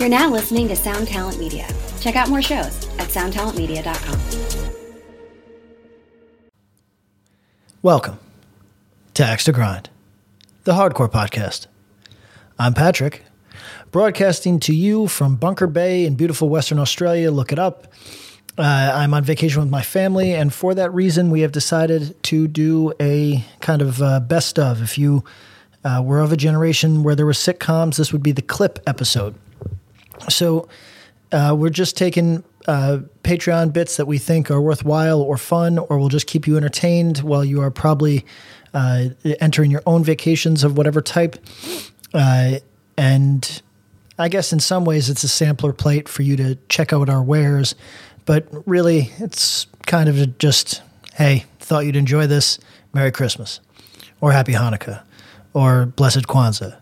You're now listening to Sound Talent Media. Check out more shows at soundtalentmedia.com. Welcome to Axe to Grind, the hardcore podcast. I'm Patrick, broadcasting to you from Bunker Bay in beautiful Western Australia. Look it up. Uh, I'm on vacation with my family, and for that reason, we have decided to do a kind of uh, best of. If you uh, were of a generation where there were sitcoms, this would be the clip episode. So uh, we're just taking uh, Patreon bits that we think are worthwhile or fun, or will just keep you entertained while you are probably uh, entering your own vacations of whatever type. Uh, and I guess in some ways it's a sampler plate for you to check out our wares, but really it's kind of just, hey, thought you'd enjoy this. Merry Christmas, or Happy Hanukkah, or Blessed Kwanzaa,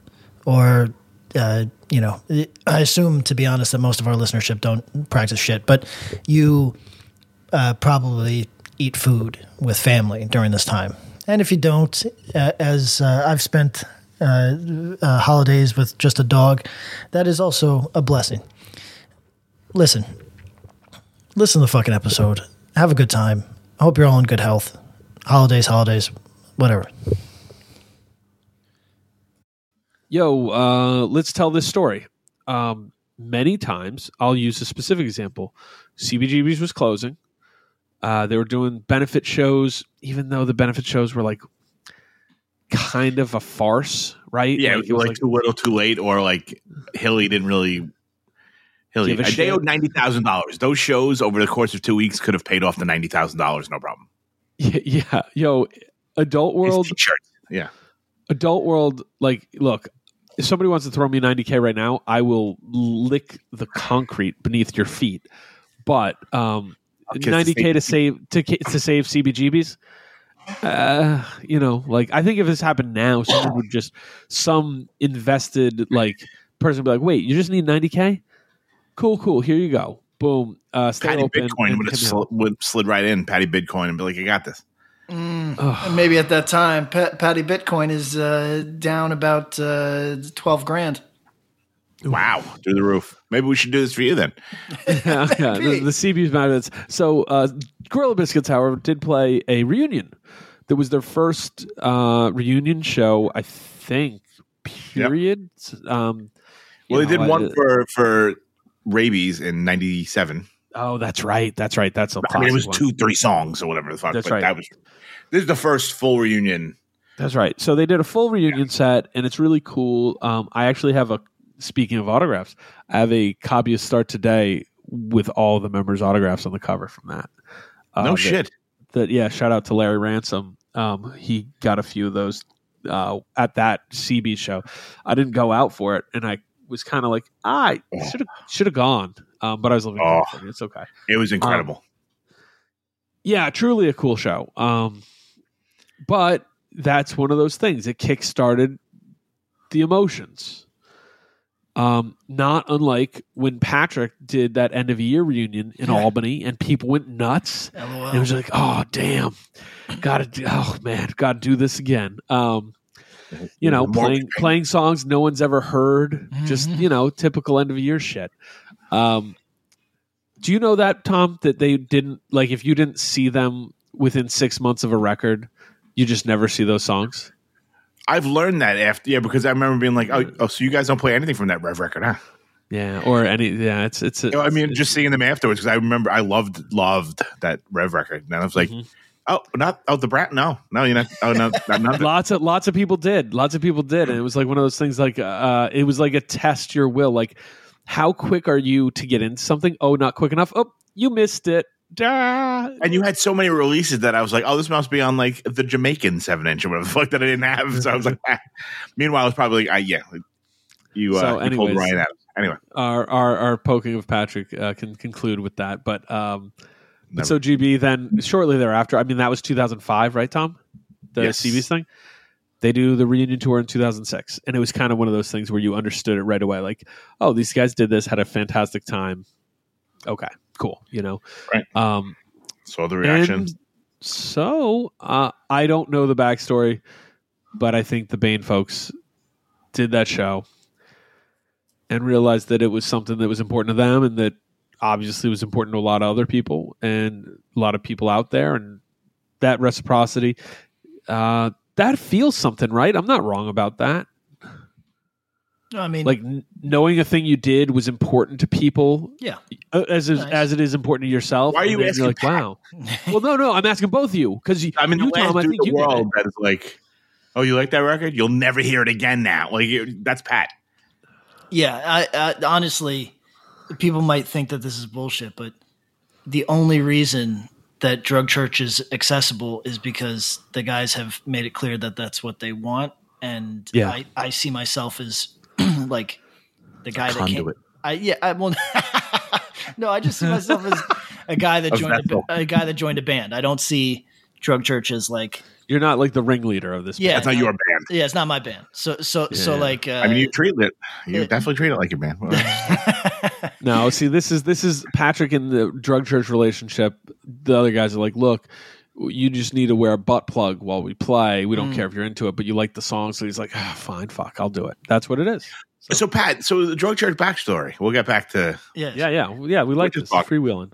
or uh, you know, I assume to be honest that most of our listenership don't practice shit, but you uh, probably eat food with family during this time. And if you don't, uh, as uh, I've spent uh, uh, holidays with just a dog, that is also a blessing. Listen, listen to the fucking episode. Have a good time. I hope you're all in good health. Holidays, holidays, whatever. Yo, uh, let's tell this story. Um, many times, I'll use a specific example. CBGB's was closing. Uh, they were doing benefit shows, even though the benefit shows were like kind of a farce, right? Yeah, Like, it was like, too little, too late, or like Hilly didn't really. Hilly, Give a they owed ninety thousand dollars. Those shows over the course of two weeks could have paid off the ninety thousand dollars, no problem. yeah, yeah, yo, adult world. Yeah, adult world. Like, look, if somebody wants to throw me 90k right now, I will lick the concrete beneath your feet. But um, 90k to save to to save CBGBs. Uh, you know, like I think if this happened now, someone would just some invested like person would be like, "Wait, you just need 90k? Cool, cool. Here you go. Boom. Uh, stay Patty open." Bitcoin would have sl- would slid right in. Patty Bitcoin and be like, "I got this." And maybe at that time, Pat, Patty Bitcoin is uh, down about uh, twelve grand. Wow, through the roof. Maybe we should do this for you then. yeah, yeah. The, the CB's magnets. So, uh, Gorilla Biscuits, however, did play a reunion. That was their first uh, reunion show, I think. Period. Um, you Well, they know, did one for for rabies in '97. Oh, that's right. That's right. That's a I mean, it was one. two, three songs or whatever the fuck. That's but right. That was this is the first full reunion. That's right. So they did a full reunion set, and it's really cool. Um, I actually have a. Speaking of autographs, I have a copy of Start Today with all the members' autographs on the cover from that. Uh, No that- shit. that yeah shout out to larry ransom um he got a few of those uh at that cb show i didn't go out for it and i was kind of like ah, i should have should have gone um but i was living in Oh. California. it's okay. It was incredible. yeah truly a cool show. Um but that's one of those things. It kick-started the emotions. Um not unlike when patrick did that end of year reunion in albany and people went nuts. And it was like, oh damn, gotta do, oh man, gotta do this again. Um, you know, The playing playing songs no one's ever heard, just you know, typical end of year shit. Um, do you know that Tom that they didn't like if you didn't see them within six months of a record, you just never see those songs? I've learned that after, yeah, because I remember being like, oh, oh so you guys don't play anything from that Rev record, huh? Yeah, or any yeah, it's it's. I mean, it's- just seeing them afterwards because I remember I loved loved that Rev record, and I was like, Mhm. oh, not oh the brat, no, no, you're not, oh no, not, not lots of lots of people did lots of people did and it was like one of those things like uh it was like a test your will like how quick are you to get into something oh not quick enough oh you missed it Duh. And you had so many releases that I was like, oh, this must be on like the Jamaican seven inch or whatever the fuck that I didn't have. So I was like, ah. meanwhile, it's probably like, ah, yeah, you, uh, So you pulled anyways. Ryan Adams. Anyway, our our, our poking of patrick uh, can conclude with that but um Never. so gb then shortly thereafter i mean that was 2005 right tom the Yes. cb's thing they do the reunion tour in 2006 and it was kind of one of those things where you understood it right away like oh these guys did this had a fantastic time okay cool you know Right. um saw the reaction. So uh, I don't know the backstory, but I think the Bane folks did that show. and realized that it was something that was important to them and that obviously was important to a lot of other people and a lot of people out there and that reciprocity uh, that feels something right i'm not wrong about that I mean, like n- knowing a thing you did was important to people yeah. uh, as is, Nice. as it is important to yourself Why are you then asking you're like wow well no no i'm asking both of you because you, I mean, you the last Tom, I think in you the world that is like, oh, you like that record? You'll never hear it again now. Like you- that's Pat. Yeah, I, I honestly, people might think that this is bullshit, but the only reason that drug church is accessible is because the guys have made it clear that that's what they want, and Yeah. I, I see myself as like the guy that came. I yeah, I well, no, I just see myself as a guy that joined a, a guy that joined a band. I don't see drug church as like you're not like the ringleader of this yeah, That's not no, your band. yeah, it's not my band. So so so like uh, I mean, you treat it. You yeah. definitely treat it like your band. No, see, this is this is Patrick in the drug church relationship. The other guys are like, look, you just need to wear a butt plug while we play. We don't Mm. care if you're into it, but you like the song. So he's like, ah, fine, fuck, I'll do it. That's what it is. so Pat, so the drug church backstory. We'll get back to. yes. Yeah, yeah, yeah. We like Which this fuck. freewheeling.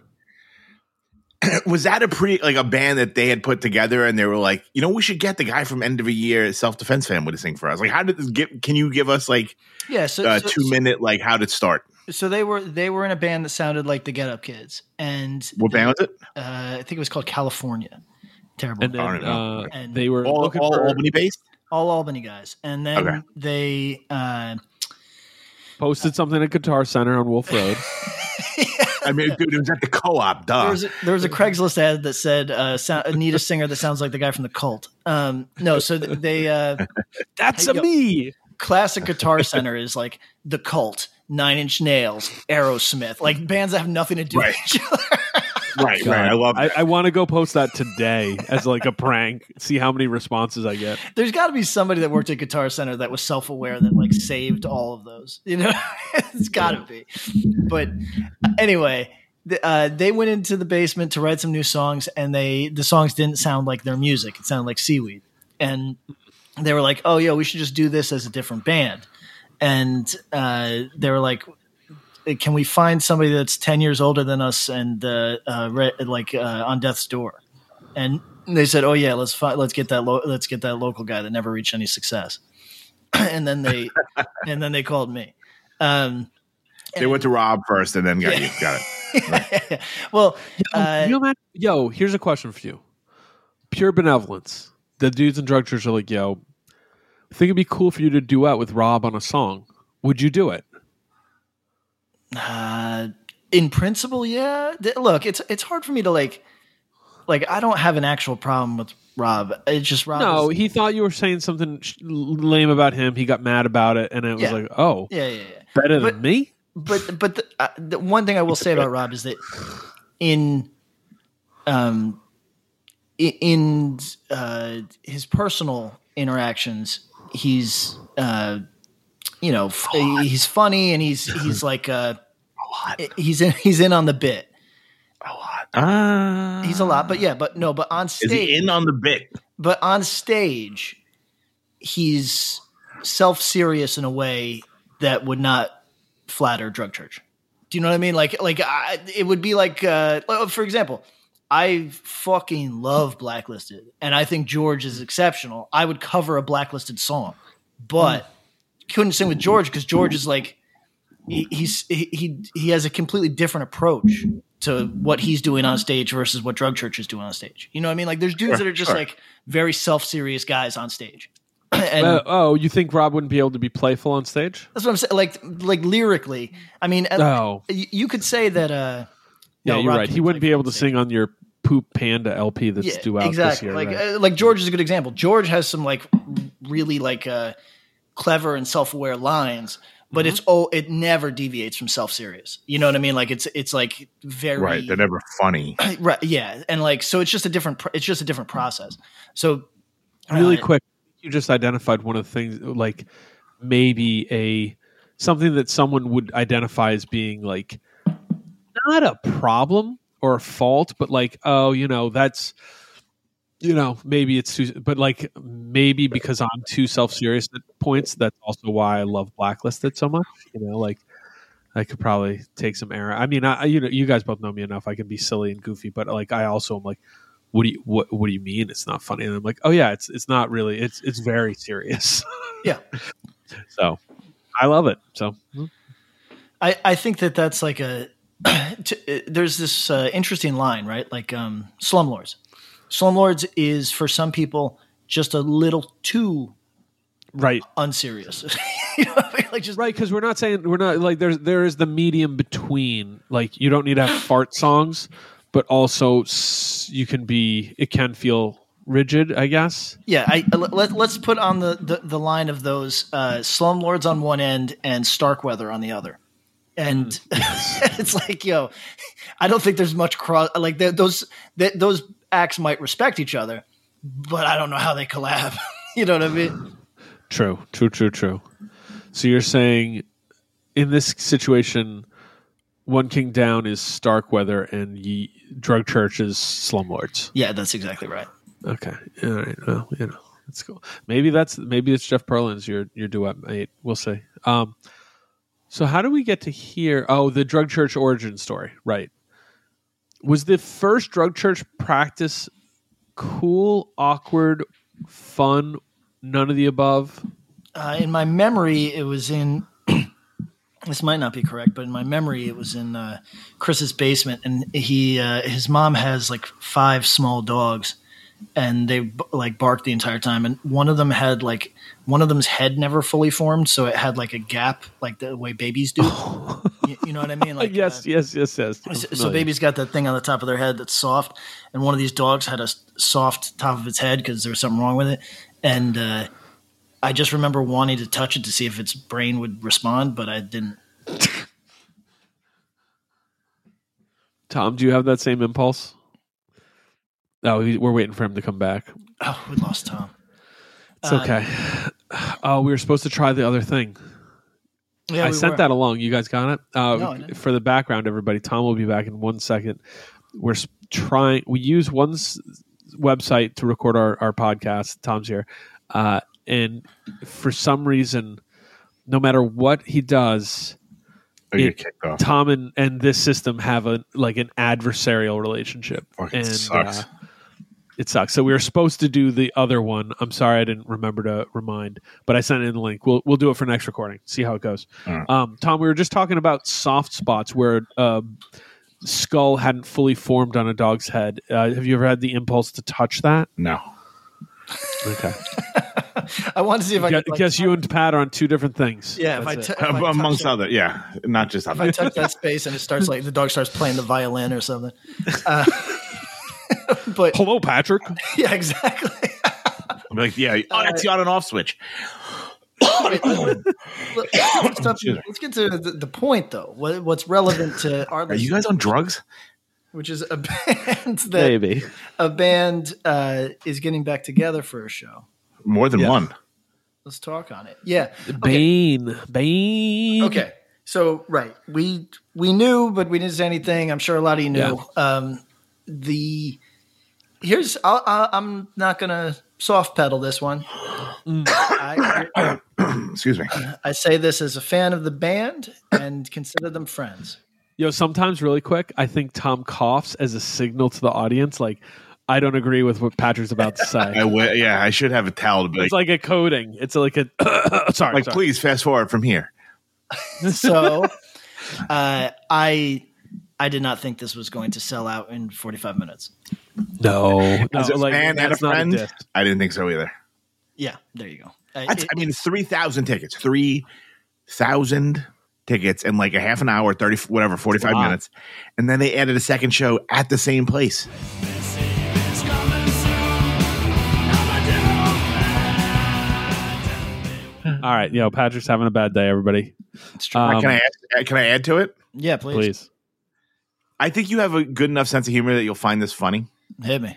Was that a pre like a band that they had put together and they were like, you know, we should get the guy from End of a Year Self Defense Family to sing for us. Like, how did this get? Can you give us like yeah. So, a so- two minute like how did it start? So they were they were in a band that sounded like the Get Up Kids, and What band was it? uh, I think it was called California. Terrible. And then I don't know. uh, And- they were All, all Albany based. all Albany guys, and then Okay. they uh, posted something at Guitar Center on Wolf Road. I mean, dude, it was at the co-op. Duh. there was a, there was a Craigslist ad that said uh, sound, need a singer that sounds like the guy from the Cult. Um, no, so they uh, That's Hey, a yo. me. classic Guitar Center is like the Cult, Nine Inch Nails, Aerosmith, like bands that have nothing to do Right. with each other. right, right. I love I. I want to go post that today as like a prank. See how many responses I get. There's got to be somebody that worked at Guitar Center that was self aware that like saved all of those. You know, it's got to be. But anyway, uh, they went into the basement to write some new songs, and they the songs didn't sound like their music. It sounded like seaweed, and they were like, "Oh yeah, we should just do this as a different band." And uh, they were like, "Can we find somebody that's ten years older than us and uh, uh, re- like uh, on death's door?" And they said, "Oh yeah, let's fi- let's get that lo- let's get that local guy that never reached any success." and then they and then they called me. Um, They went to Rob first and then got you. Got it. well, uh, yo, here's a question for you. Pure benevolence. The dudes in drug church are like, yo, I think it'd be cool for you to duet with Rob on a song. Would you do it? uh, in principle, yeah. Look, it's it's hard for me to like, like I don't have an actual problem with Rob. It's just Rob. No, is- he thought you were saying something lame about him. He got mad about it, and it was Yeah. like, oh, yeah, yeah, yeah. better But- than me? but but the, uh, the one thing I will say about Rob is that in um in uh, his personal interactions, he's uh, you know f- he's funny and he's he's like uh, he's in he's in on the bit. Ah, He's a lot, but yeah, but no, but on Is stage, he in on the bit? but on stage, he's self serious in a way that would not flatter drug church. Do you know what I mean? Like, like I, it would be like, uh, uh, for example, I fucking love Blacklisted, and I think George is exceptional. I would cover a Blacklisted song, but couldn't sing with George because George is like, he, he's he, he he has a completely different approach to what he's doing on stage versus what drug church is doing on stage. You know what I mean? Like there's dudes Sure, that are just sure. like very self-serious guys on stage. and Uh, oh, you think Rob wouldn't be able to be playful on stage? that's what I'm saying. Like like lyrically, I mean, uh, Oh, y- you could say that. uh yeah, no, you're Rob right. He wouldn't be able to on sing on your Poop Panda LP that's Yeah, due out exactly. this year. like right? uh, like George is a good example. George has some like really like uh clever and self-aware lines, but it's Mm-hmm. oh, it never deviates from self-serious. You know what I mean? Like it's it's like very Right. They're never funny. right yeah and like so it's just a different pr- it's just a different process so really uh, quick you just identified one of the things like maybe a something that someone would identify as being like not a problem or a fault but like oh you know that's you know, maybe it's too, but like maybe because I'm too self serious at points, that's also why I love Blacklisted so much. You know, like I could probably take some error. I mean, I you know, you guys both know me enough. I can be silly and goofy, but like I also am like, what do you what what do you mean it's not funny? And I'm like, oh yeah, it's it's not really. It's it's very serious. Yeah. so I love it. So hmm. I, I think that that's like a t- there's this uh, interesting line, right? Like um, slumlords. Slumlords is for some people just a little too right. unserious. you know, I mean? like just Right, because we're not saying we're not like there's there is the medium between. Like you don't need to have fart songs, but also you can be. It can feel rigid, I guess. yeah. I let, let's put on the, the the line of those uh, slumlords on one end and Starkweather on the other. And it's like, yo, I don't think there's much cross. Like th- those th- those acts might respect each other, but I don't know how they collab. you know what I mean? True, true, true, true. So you're saying in this situation, One King Down is Starkweather and Ye- Drug Church is Slumlords. Yeah, that's exactly right. Okay, all right. Well, you know, that's cool. Maybe that's maybe it's Jeff Perlin's your your duet mate. We'll see. Um, so how do we get to here? Oh, the Drug Church origin story, right? Was the first Drug Church practice cool, awkward, fun, none of the above? Uh, in my memory, it was in. this might not be correct, but in my memory, it was in uh, Chris's basement, and he uh, his mom has like five small dogs, and they like barked the entire time, and one of them had like one of them's head never fully formed, so it had like a gap, like the way babies do. you, you know what I mean? Like yes, uh, yes, yes, yes. So, so baby's got that thing on the top of their head that's soft, and one of these dogs had a soft top of its head because there was something wrong with it, and uh, I just remember wanting to touch it to see if its brain would respond, but I didn't. Tom, do you have that same impulse? No, we- we're waiting for him to come back. Oh, we lost Tom. It's Uh, okay. Oh, we were supposed to try the other thing. Yeah, I we sent were. that along. You guys got it. Uh, No, I didn't. for the background, everybody, Tom will be back in one second. We're trying. We use one s- website to record our our podcast. Tom's here, uh, and for some reason, no matter what he does, get It- kicked off. Tom and, and this system have a like an adversarial relationship, Fucking and sucks. uh, it sucks. So we were supposed to do the other one. I'm sorry, I didn't remember to remind, but I sent in the link. We'll we'll do it for next recording. See how it goes. Alright. Um, Tom, we were just talking about soft spots where uh, skull hadn't fully formed on a dog's head. Uh, have you ever had the impulse to touch that? No. Okay, I want to see if I I could, like, guess you and Pat are on two different things. Yeah, if I, That's t- it. if I touch Amongst it- other, yeah, not just if I touch that space and it starts like the dog starts playing the violin or something. Uh, but Hello, Patrick. yeah, exactly. I'm like, yeah, oh, that's the on and off switch. Look, let's, stop- let's get to the, the point though. What, what's relevant to our Are you guys on drugs? which is a band that Maybe. a band uh, is getting back together for a show. More than Yeah. one. Let's talk on it. Yeah. Okay. Bane. Bane. Okay. So right, we we knew, but we didn't say anything. I'm sure a lot of you knew. Um, the here's I'll, I'll, I'm not gonna soft pedal this one. I, Excuse me. I say this as a fan of the band and consider them friends. Yo, sometimes really quick, I think Tom coughs as a signal to the audience, like I don't agree with what Patrick's about to say. I w- yeah, I should have a towel to be it's like a coding. It's like a sorry. like, sorry. please fast forward from here. So uh, I I did not think this was going to sell out in 45 minutes. No, no, As a like, fan and a friend, diss. I didn't think so either. Yeah, there you go. Uh, it- I mean, 3,000 tickets. 3,000 tickets in like a half an hour, 30, whatever, 45 minutes. And then they added a second show at the same place. All right, yo, Patrick's having a bad day. Everybody, it's true. Um, can, I add, can I add to it? yeah, please, please. I think you have a good enough sense of humor that you'll find this funny. hit me.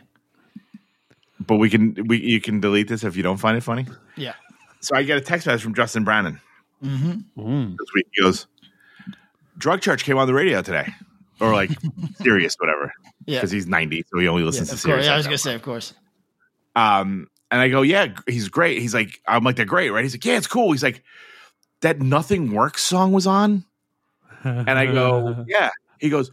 But we can we you can delete this if you don't find it funny. Yeah. So I get a text message from Justin Brannan Mm-hmm. Mm. this week. He goes, "Drug Church came on the radio today, or like Sirius whatever." Yeah. because he's ninety, so he only listens of to Sirius. Yeah, I was gonna say, of course. Um, and I go, yeah, he's great. He's like, I'm like, they're great, right? He's like, yeah, it's cool. He's like, that Nothing Works song was on. And I go, yeah. He goes,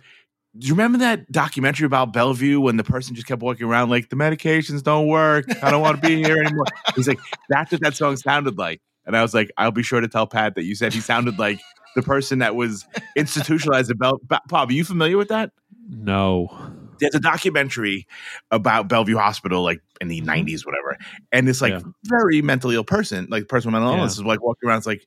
do you remember that documentary about Bellevue when the person just kept walking around like the medications don't work? I don't want to be here anymore. He's like, that's what that song sounded like. And I was like, I'll be sure to tell Pat that you said he sounded like the person that was institutionalized at Bell. Bob, are you familiar with that? no. There's a documentary about Bellevue Hospital, like in the 90s, whatever. And this like Mm-hmm. Yeah. very mentally ill person, like person with mental Yeah. illness, is like walking around. It's like,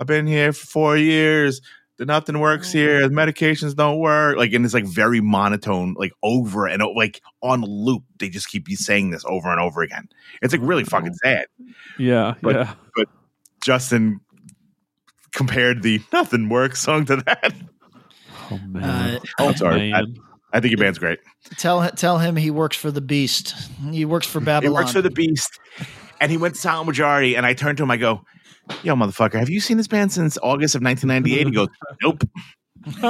I've been here for four years. The nothing works here. The medications don't work. Like, and it's like very monotone, like over and like on loop. They just keep you saying this over and over again. It's like really fucking sad. Yeah, But- yeah. Justin compared the nothing works song to that. Oh man. Uh, Oh, I'm sorry. I, Man. I think your band's great. tell tell him he works for the beast. He works for Babylon. He works for the Beast, and he went to Silent Majority. And I turned to him. I go, "Yo, motherfucker, have you seen this band since August of 1998?" He goes, "Nope."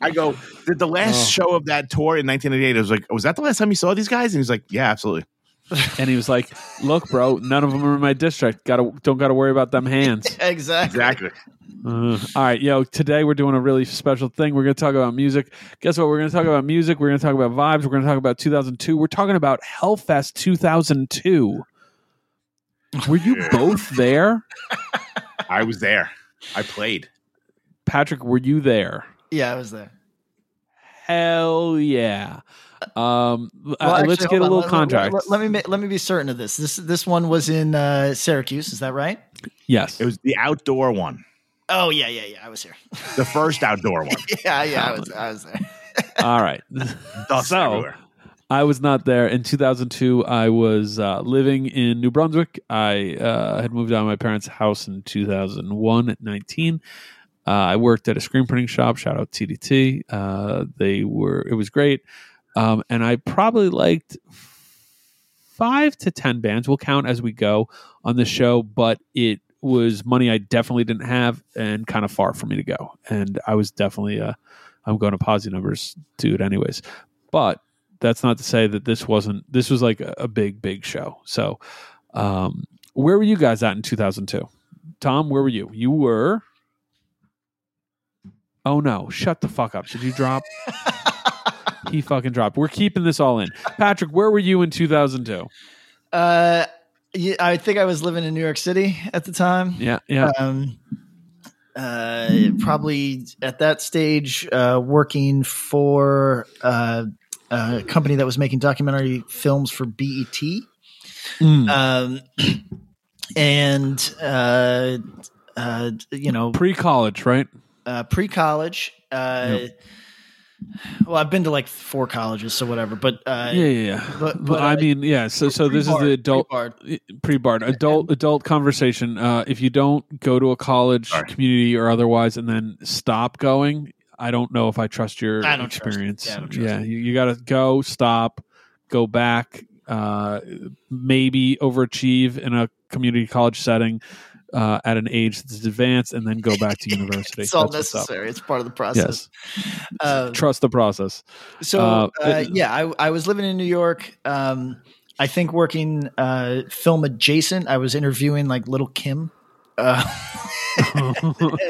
I go, "Did the last Oh. show of that tour in 1988?" I was like, "Was that the last time you saw these guys?" And he's like, "Yeah, absolutely." and he was like, "Look, bro, none of them are in my district. Got to don't got to worry about them hands." exactly. Exactly. Uh, all right, yo. Today we're doing a really special thing. We're going to talk about music. Guess what? We're going to talk about music. We're going to talk about vibes. We're going to talk about 2002. We're talking about Hellfest 2002. Were you Yeah. both there, I was there. I played. Patrick? Were you there? Yeah, I was there. Hell yeah. Um, Well, uh, let's actually, get a hold on. little Let- contract. Let, let me let me be certain of this. This this one was in uh, Syracuse. Is that right? yes. It was the outdoor one, Oh yeah, yeah, yeah. I was here. the first outdoor one. yeah, yeah. I was I was there. all right. Dust So- everywhere. I was not there in 2002. I was uh, living in New Brunswick. I uh, had moved out of my parents' house in 2001 at 19. Uh, I worked at a screen printing shop. Shout out TDT. Uh, they were. It was great, um, and I probably liked five to ten bands. We'll count as we go on the show, but it was money I definitely didn't have and kind of far for me to go. And I was definitely. Uh, I'm going to pause the numbers, dude. Anyways, but that's not to say that this wasn't this was like a, a big big show. So um where were you guys at in 2002 tom where were you? You were oh no. Shut the fuck up. Did you drop? He fucking dropped. We're keeping this all in. Patrick where were you in 2002 Uh, yeah, I think I was living in New York City at the time. yeah yeah. Um, uh, probably at that stage, uh, working for uh, a company that was making documentary films for BET. Mm. Um, and uh, uh, you know, pre-college right uh, pre-college. Uh, Yep. Well, I've been to like four colleges, so whatever. But uh, yeah yeah yeah but- but, but, i uh, mean yeah so so this is the adult pre-Bard. pre-bard adult adult conversation uh if you don't go to a college Sorry. community or otherwise and then stop going i don't know if i trust your I don't trust experience Yeah, I don't trust yeah you, you gotta go stop go back uh maybe overachieve in a community college setting uh at an age that's advanced and then go back to university It's all That's necessary. It's part of the process. yes Uh, trust the process So Uh, uh, it- yeah, I, I was living in New York. Um, I think working uh, film adjacent. I was interviewing like Lil' Kim. Uh,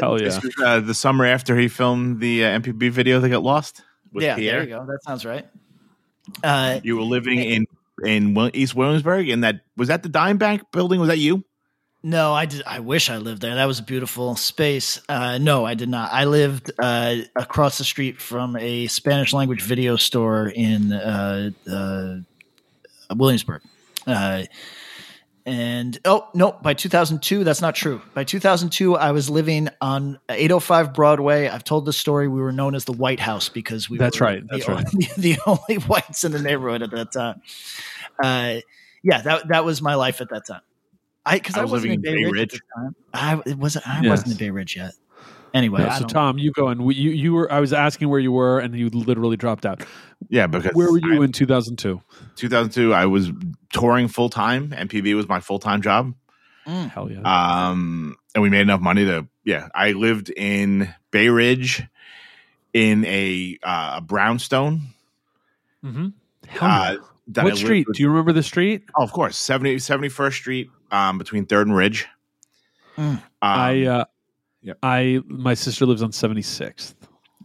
hell yeah This was, uh, the summer after he filmed the uh, MPB video that got lost. With yeah, Pierre. there you go. That sounds right. Uh, You were living in in East Williamsburg, and that was that the Dime Bank building. Was that you? no, I did. I wish I lived there. That was a beautiful space. Uh, no, I did not. I lived uh, across the street from a Spanish language video store in uh, uh, Williamsburg. And oh no, by 2002, that's not true. By 2002, I was living on 805 Broadway. I've told this story. We were known as the White House because we That's were right, the that's right. only, the only whites in the neighborhood at that time. Uh, yeah, that that was my life at that time. I because I I, was wasn't living in Bay Ridge, at the time. I it wasn't. I Yes. wasn't in Bay Ridge yet. Anyway, Yeah, so tom you go and we, you you were i was asking where you were and you literally dropped out Yeah, because where were you I- in 2002 2002, I was touring full time. MPB was my full time job. Mm. hell yeah Um, and we made enough money to, yeah, I lived in Bay Ridge in a, uh, a brownstone. Mm-hmm. Hell uh, yeah. that I what street? with- Do you remember the street? Oh, of course, 70, 71st Street, um, between Third and Ridge. Mm. Um, I uh, yeah. I my sister lives on 76th.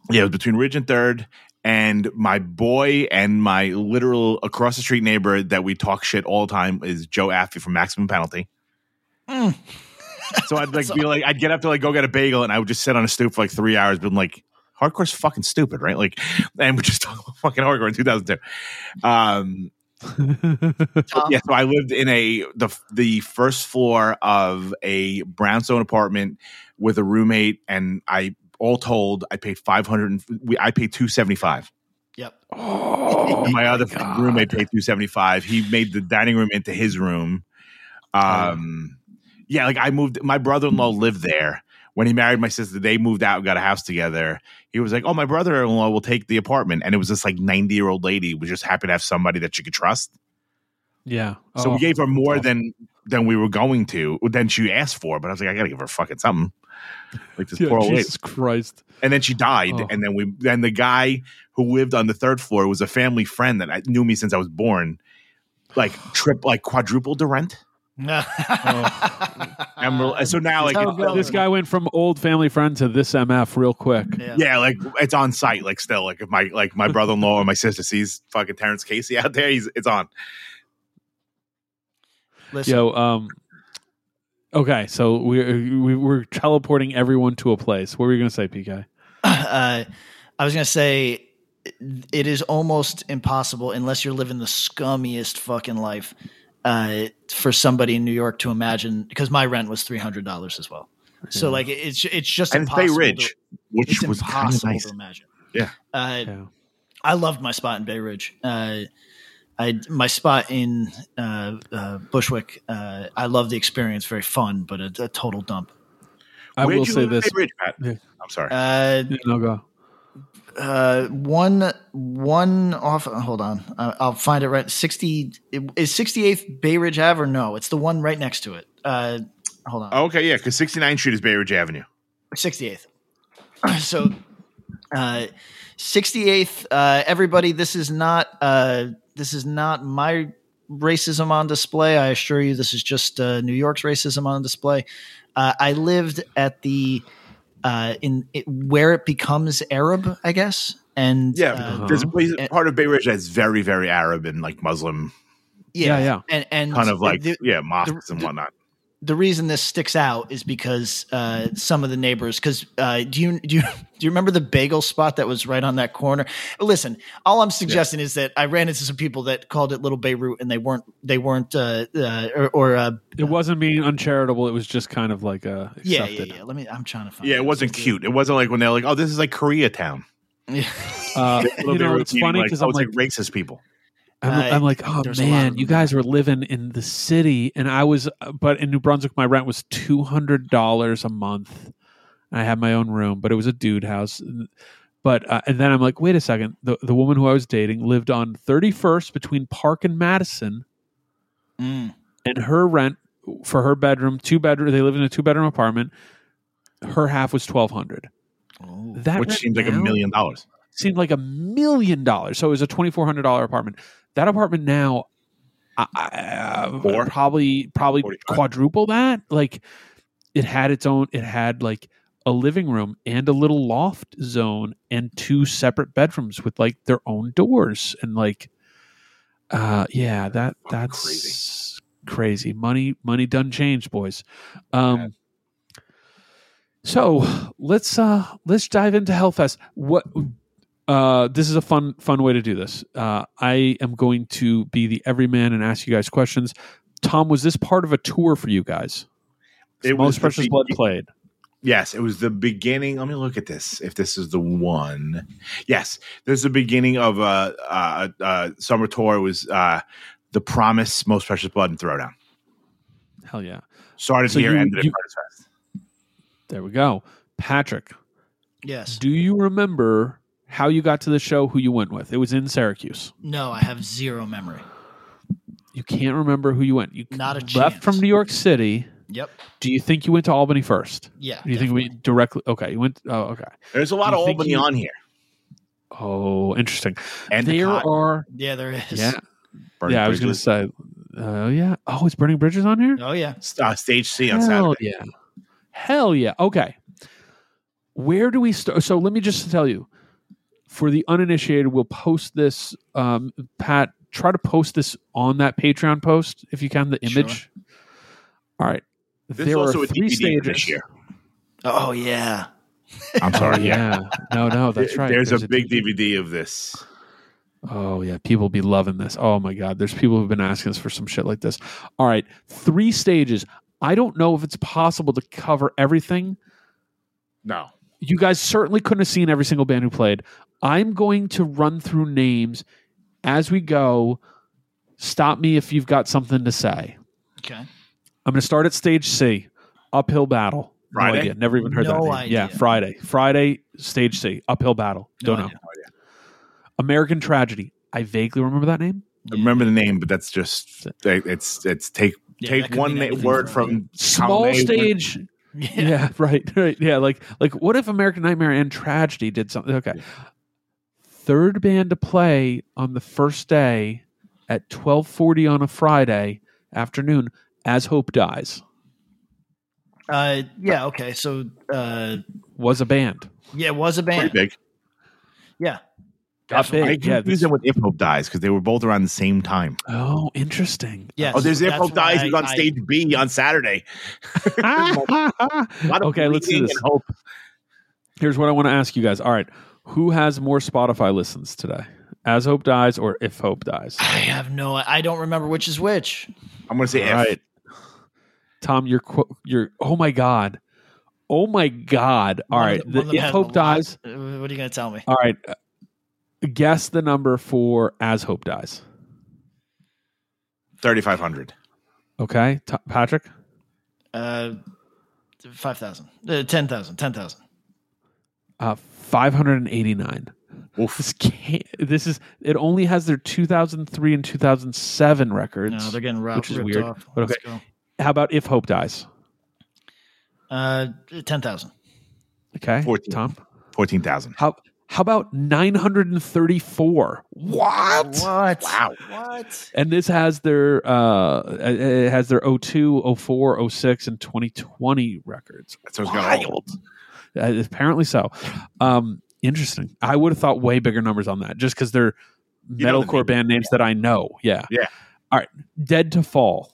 yeah, it was between Ridge and Third. And my boy and my literal across the street neighbor that we talk shit all the time is Joe Affe from Maximum Penalty. Mm. So I'd like be like, I'd get up to like go get a bagel, and I would just sit on a stoop for like three hours, being like, hardcore's fucking stupid, right? Like, and we just talk about fucking hardcore in 2002. Um, Tom? yeah, so I lived in a the the first floor of a brownstone apartment with a roommate, and I all told I paid five hundred. and I paid two seventy five. Yep. oh, and my other God. roommate paid two seventy five. He made the dining room into his room. Um, yeah, like I moved. My brother in law lived there when he married my sister. They moved out, and got a house together. He was like, "Oh, my brother in law will take the apartment," and it was this like ninety year old lady who was just happy to have somebody that she could trust. Yeah. So Oh, we gave her more awesome. than than we were going to than she asked for. But I was like, I gotta give her fucking something. Like this Yeah, poor old lady. Christ. And then she died. Oh. And then we then the guy who lived on the third floor was a family friend that I, knew me since I was born. Like trip, like quadrupled the rent. And we're- so now, like, it. This guy went from old family friend to this MF real quick. yeah. yeah, like it's on site. Like still, like if my like my brother in law or my sister sees fucking Terrence Casey out there, he's it's on. Listen, Yo, um, okay, so we're we, we're teleporting everyone to a place. What were you gonna say, PK? uh, I was gonna say it is almost impossible unless you're living the scummiest fucking life uh, for somebody in New York to imagine because my rent was three hundred dollars as well. So like it's it's just And impossible Bay to- Ridge, which it's was kind impossible nice. to imagine. Yeah. Uh, Yeah. I loved my spot in Bay Ridge. Uh, I my spot in uh, uh, Bushwick. Uh, I love the experience. Very fun, but a, a total dump. I Where'd will you say this. Bay Ridge, Pat? Yeah. I'm sorry. Uh, Yeah, no go. Uh, one one off. Hold on, uh, I'll find it right. Sixty is sixty eighth Bay Ridge Ave or no? It's the one right next to it. Uh, hold on, okay, yeah, because 69th Street is Bay Ridge Avenue. sixty eighth. so, uh, sixty eighth. Uh, everybody, this is not uh, this is not my racism on display. I assure you, this is just uh, New York's racism on display. Uh, I lived at the uh, in it, where it becomes Arab, I guess, and Yeah, uh, there's a place, and- part of Bay Ridge that's very, very Arab and like Muslim, Yeah, yeah. and and kind of like the, yeah, mosques and the- whatnot. The reason this sticks out is because uh, some of the neighbors. Because uh, do you do you do you remember the bagel spot that was right on that corner? Listen, all I'm suggesting is that I ran into some people that called it Little Beirut, and they weren't they weren't uh, uh, or, or uh, It wasn't being uncharitable. It was just kind of like uh, yeah accepted. yeah yeah. Let me. I'm trying to find. Yeah, it wasn't cute. It wasn't like when they're like, "Oh, this is like Koreatown." Uh, you know, Beirut it's meaning funny like, because oh, I'm like, like racist people. I'm, Uh, I'm like, oh there's a lot man, you guys were living in the city, and I was, but in New Brunswick, my rent was two hundred dollars a month. I had my own room, but it was a dude house. But uh, and then I'm like, wait a second, the the woman who I was dating lived on 31st between Park and Madison, Mm. and her rent for her bedroom, two bedroom, they live in a two bedroom apartment. Her half was twelve hundred. Oh. That which rent seems like a million dollars. seemed like a million dollars. So it was a twenty four hundred dollar apartment. That apartment now, I, I, Four? probably probably 45. quadruple that. Like it had its own. It had like a living room and a little loft zone and two separate bedrooms with like their own doors and like, uh, yeah, that that's crazy. Money money done changed, boys. Um. So let's uh let's dive into Hellfest. What uh this is a fun fun way to do this. Uh I am going to be the everyman and ask you guys questions. Tom, was this part of a tour for you guys? It was Most the Precious be- Blood played. Yes, it was the beginning. Let me look at this. If this is the one, yes, this is the beginning of a uh, uh, uh, summer tour. It was uh, the Promise, Most Precious Blood, and Throwdown. Hell yeah. Started So here, you- ended at you- Artist Fest. There we go. Patrick, Yes. do you remember how you got to the show, who you went with? It was in Syracuse. No, I have zero memory. You can't remember who you went. You Not a left chance. from New York City. Yep. Do you think you went to Albany first? Yeah. Do you think we directly? Okay, you went. Oh, okay. There's a lot You of Albany you- on here. Oh, interesting. And there are. Yeah, there is. Yeah, Burning yeah. I was going to say. Oh yeah. Oh, it's Burning Bridges on here. Oh yeah. uh, stage C on Hell Saturday. yeah. Hell yeah. Okay. Where do we start? So let me just tell you for the uninitiated, we'll post this. Um, Pat, try to post this on that Patreon post if you can, the Sure. image. All right. This there is also are a three DVD stages. this year. Oh yeah. I'm sorry. yeah. yeah. No, no, that's right. There's, a big DVD of this. Oh yeah, people be loving this. Oh my god, there's people who've been asking us for some shit like this. All right, three stages. I don't know if it's possible to cover everything. No. You guys certainly couldn't have seen every single band who played. I'm going to run through names as we go. Stop me if you've got something to say. Okay. I'm going to start at stage C, uphill battle. Friday? No idea. Never even heard No that. name. idea. Yeah, Friday. Friday, stage C, uphill battle. No Don't know. American Tragedy. I vaguely remember that name. I remember the name, but that's just it's it's take Yeah, take one na- word from Small column A, one- stage. Yeah. right, right. Yeah, like like what if American Nightmare and Tragedy did something? Okay. Third band to play on the first day at 12:40 on a Friday afternoon as Hope Dies Uh, yeah. Okay. So, uh, was a band. yeah, it was a band. pretty band. big. Yeah. Got Definitely. I big. Yeah. confused this- them with If Hope Dies because they were both around the same time. oh, interesting. Yes. Oh, there's If Hope Dies why on stage B on Saturday. A lot of okay, let's see this. Hope. Here's what I want to ask you guys. All right. Who has more Spotify listens today? As Hope Dies or If Hope Dies? I have no. I don't remember which is which. I'm going to say All If. right. Tom, you're qu- you're oh my god. Oh my god. All One right. the- The one of them If Hope. Dies. What are you going to tell me? All right. Guess the number for As Hope Dies. 3,500. Okay. T- Patrick? Uh, five thousand. Uh, ten thousand. Ten thousand. Uh 589. Oof. This can't this is it only has their 2003 and 2007 records. No, they're getting rough. which is ripped weird, Off. but Let's okay. go. How about If Hope Dies? Uh, ten thousand. Okay. 14. Tom? 14,000. How how about 934? What? What? Wow. What? And this has their uh it has their 02, 04, 06 and 2020 records. So it's got. Wild. Uh, apparently so. Um interesting. I would have thought way bigger numbers on that just cuz they're You metalcore name. band names that I know. Yeah. Yeah. All right. Dead to Fall.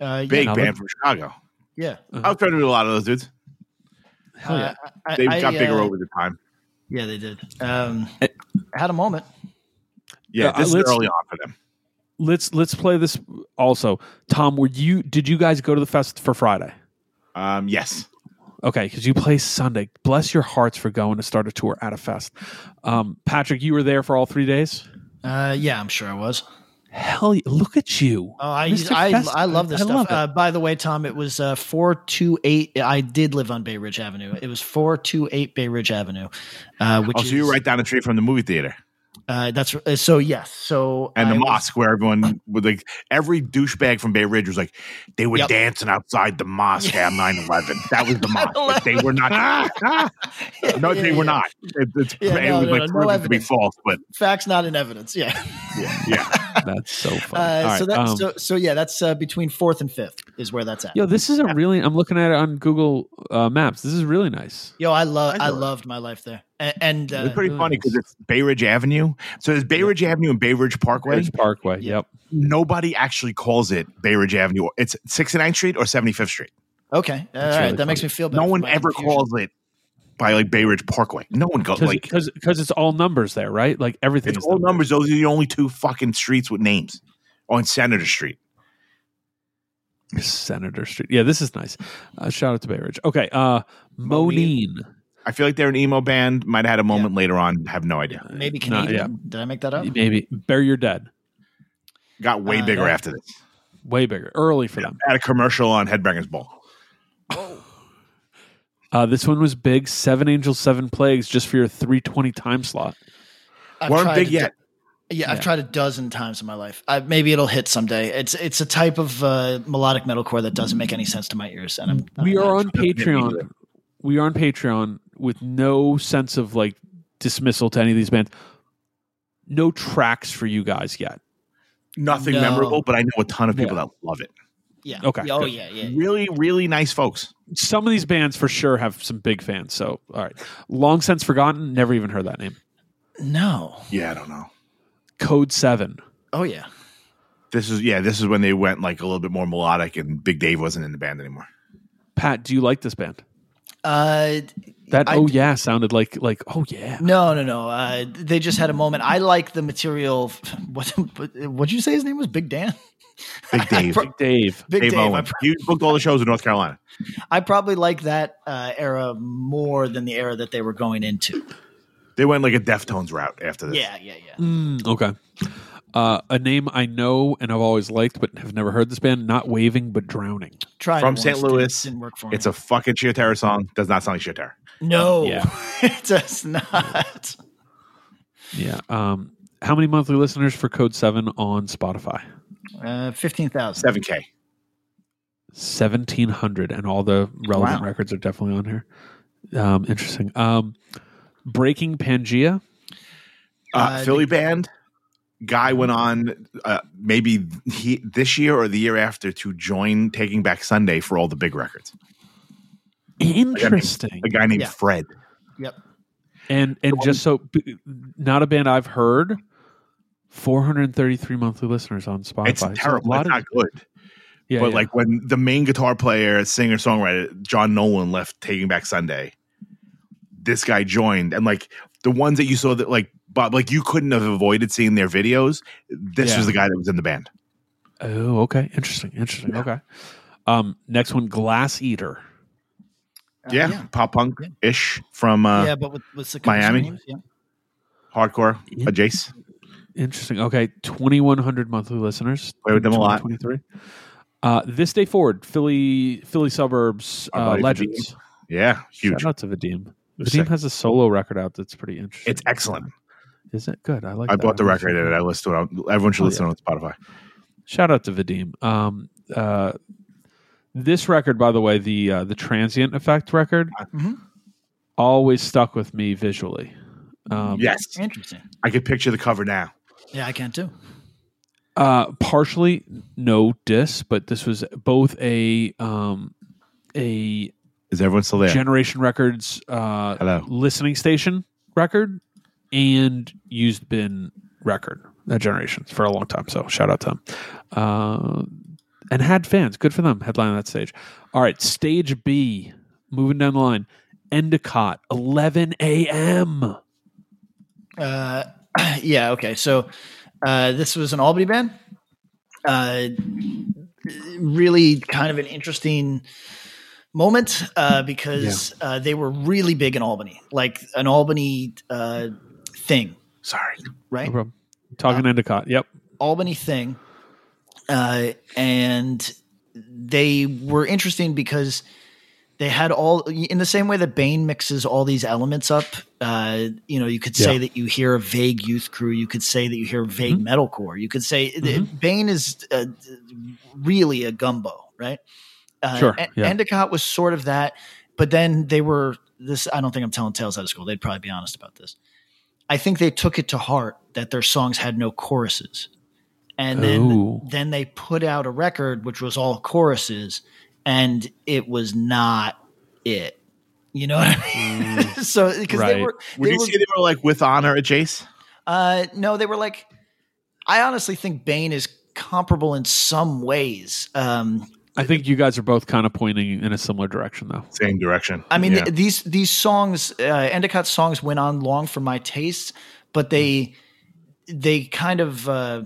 Uh, yeah. Big Now, band let- from Chicago. Yeah. I was trying to do a lot of those dudes. Hell yeah. Uh, I- They I, got bigger uh, over the time. Yeah, they did. Um, Eh. I had a moment. Yeah, uh, this is early on for them. let's let's play this also. Tom, were you did you guys go to the fest for Friday? Um, yes. Okay, because you play Sunday. Bless your hearts for going to start a tour at a fest. Um, Patrick, you were there for all three days. Uh, yeah, I'm sure I was. Hell, yeah, look at you! Oh, I Mr. I, I love this I stuff. love. Uh, by the way, Tom, it was uh, four two eight. I did live on Bay Ridge Avenue. It was four two eight Bay Ridge Avenue, uh, which Oh, is you're right down the street from the movie theater Uh, that's uh, so yes. So and the I was- mosque where everyone would like every douchebag from Bay Ridge was like they were Yep. dancing outside the mosque at 9-11. That was the mosque. But they were not. no, they Yeah, were not. It, it's, Yeah, it no, was no, like no proven to be false, but Facts not in evidence. Yeah. yeah, yeah. That's so funny. Uh, All so right, that um, so, so yeah, that's uh, between fourth and fifth is where that's at. yo, this is a really. I'm looking at it on Google uh, Maps. This is really nice. Yo, I love I I, loved my life there, and, and uh, It's pretty really funny because it's Bay Ridge Avenue. So there's Bay Ridge Avenue and Bay Ridge Parkway. Ridge Parkway. Yep. Nobody actually calls it Bay Ridge Avenue. It's 69th Street or 75th Street. okay, all right, really that makes me feel better. No one ever confusion. calls it by like Bay Ridge Parkway. No one goes like Because because it's all numbers there, right? Like everything it's is all numbers. Those are the only two fucking streets with names on Senator Street. Senator Street. Yeah, this is nice. Uh, shout out to Bay Ridge. Okay, uh, Moneen. I feel like they're an emo band. Might have had a moment later on. Have no idea. Maybe No, Canadian. yeah. Did I make that up? Maybe Bury Your Dead. Got way Uh, bigger yeah. after this. Way bigger. Early for them. Had a commercial on Headbangers Ball. Uh, this one was big. Seven Angels, Seven Plagues, just for your 320 time slot. I've weren't tried big to- yet. Yeah, I've tried a dozen times in my life. I, maybe it'll hit someday. It's it's a type of uh, melodic metalcore that doesn't make any sense to my ears, and I'm, We I'm are not- on Doesn't hit me Patreon. We are on Patreon with no sense of like dismissal to any of these bands. No tracks for you guys yet. Nothing No. memorable, but I know a ton of people Yeah. that love it. Yeah. Okay, Oh good. yeah, yeah. Really, really nice folks. Some of these bands for sure have some big fans. So, all right. Long Since Forgotten, never even heard that name. No. Yeah, I don't know. Code 7. Oh yeah. This is yeah, this is when they went like a little bit more melodic, and Big Dave wasn't in the band anymore. Pat, do you like this band? Uh, That I- oh yeah sounded like like oh yeah. no, no, no. Uh, they just had a moment. I like the material. What? What'd you say his name was? Big Dan. Big Dave, pro- Big Dave. Big Dave, Dave. Owen. pro- You booked all the shows in North Carolina. I probably like that uh, era more than the era that they were going into. They went like a Deftones route after this. Yeah, yeah, yeah. Mm, okay. Uh, a name I know and I've always liked, but have never heard this band. Not waving, but drowning. Tried From St. Louis, Didn't, work for me. It's a fucking Sheer Terror song. Does not sound like Sheer Terror. no. Yeah. it does not. Yeah. Um, how many monthly listeners for Code Seven on Spotify? Uh, Fifteen thousand. Seven K. Seventeen hundred, and all the relevant Wow. records are definitely on here. Um, interesting. Um, Breaking Pangea. Uh, Uh, Philly band guy went on uh, maybe he this year or the year after to join Taking Back Sunday for all the big records. Interesting. A guy named Yeah. Fred. Yep. And and just so not a band I've heard. Four hundred thirty three monthly listeners on Spotify. It's So a terrible. lot It's of- not good. yeah, but yeah. like when the main guitar player, singer, songwriter John Nolan left Taking Back Sunday, this guy joined, and like the ones that you saw that like Bob, like you couldn't have avoided seeing their videos. This Yeah. was the guy that was in the band. Oh, okay. Interesting. Interesting. Okay. Um, next one, Glass Eater. Uh, yeah, yeah. pop punk ish from uh, yeah, but with, with the Miami? names, yeah. hardcore. Yeah. A Jace. Interesting. Okay, twenty one hundred monthly listeners. Play with them a lot. Twenty three. Uh, this day forward, Philly, Philly suburbs, uh, buddy legends. Yeah, huge. Shout out to Vadim. Was Vadim sick. has a solo record out that's pretty interesting. It's excellent. Is it good? I like. I that. bought the I'm record sure. and I listened to it. Everyone should Oh, listen yeah. on Spotify. Shout out to Vadim. Um, uh, this record, by the way, the uh, the transient effect record, Mhm. always stuck with me visually. Um, yes, Interesting. I could picture the cover now. Yeah, I can too. Uh, partially no diss, but this was both a um, a Is everyone still there? Generation Records uh, Hello. listening station record and used bin record. That generation for a long time. So shout out to them. Uh, and had fans. Good for them. Headline that stage. All right, stage B. Moving down the line. Endicott, 11 a.m. Uh, yeah. Okay. So uh, this was an Albany band. Uh, really, kind of an interesting moment uh, because uh, they were really big in Albany, like an Albany uh, thing, Sorry. right? No problem. Talking Endicott. Yep. Albany thing, uh, and they were interesting because they had all in the same way that Bane mixes all these elements up. Uh, you know, you could say Yeah. that you hear a vague youth crew. You could say that you hear vague metalcore. You could say Bane is uh, really a gumbo, right? Uh, Sure, yeah. Endicott was sort of that, but then they were this. I don't think I'm telling tales out of school. They'd probably be honest about this. I think they took it to heart that their songs had no choruses. And then Ooh. then they put out a record which was all choruses and it was not it. You know what I mean? so because they Right. were Would they you were, say they were like with honor at Jace? uh no, they were like I honestly think Bane is comparable in some ways. Um I think you guys are both kind of pointing in a similar direction, though. Same direction. I mean, Yeah. th- these these songs, uh, Endicott's songs went on long for my taste, but they they kind of uh,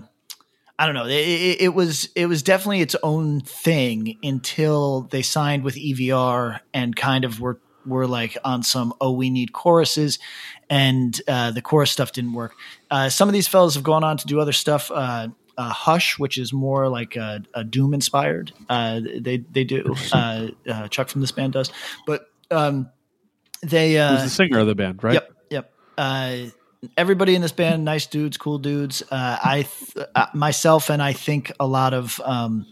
I don't know. It, it, it was it was definitely its own thing until they signed with EVR and kind of were were like on some oh we need choruses and uh, the chorus stuff didn't work. Uh, some of these fellows have gone on to do other stuff. Uh, Hush, which is more like a, a doom inspired. Uh, they they do. Uh, uh, Chuck from this band does, but um, they uh, Who's the singer of the band, right? Yep, yep. Uh, everybody in this band, nice dudes, cool dudes. Uh, I th- uh, myself and I think a lot of um,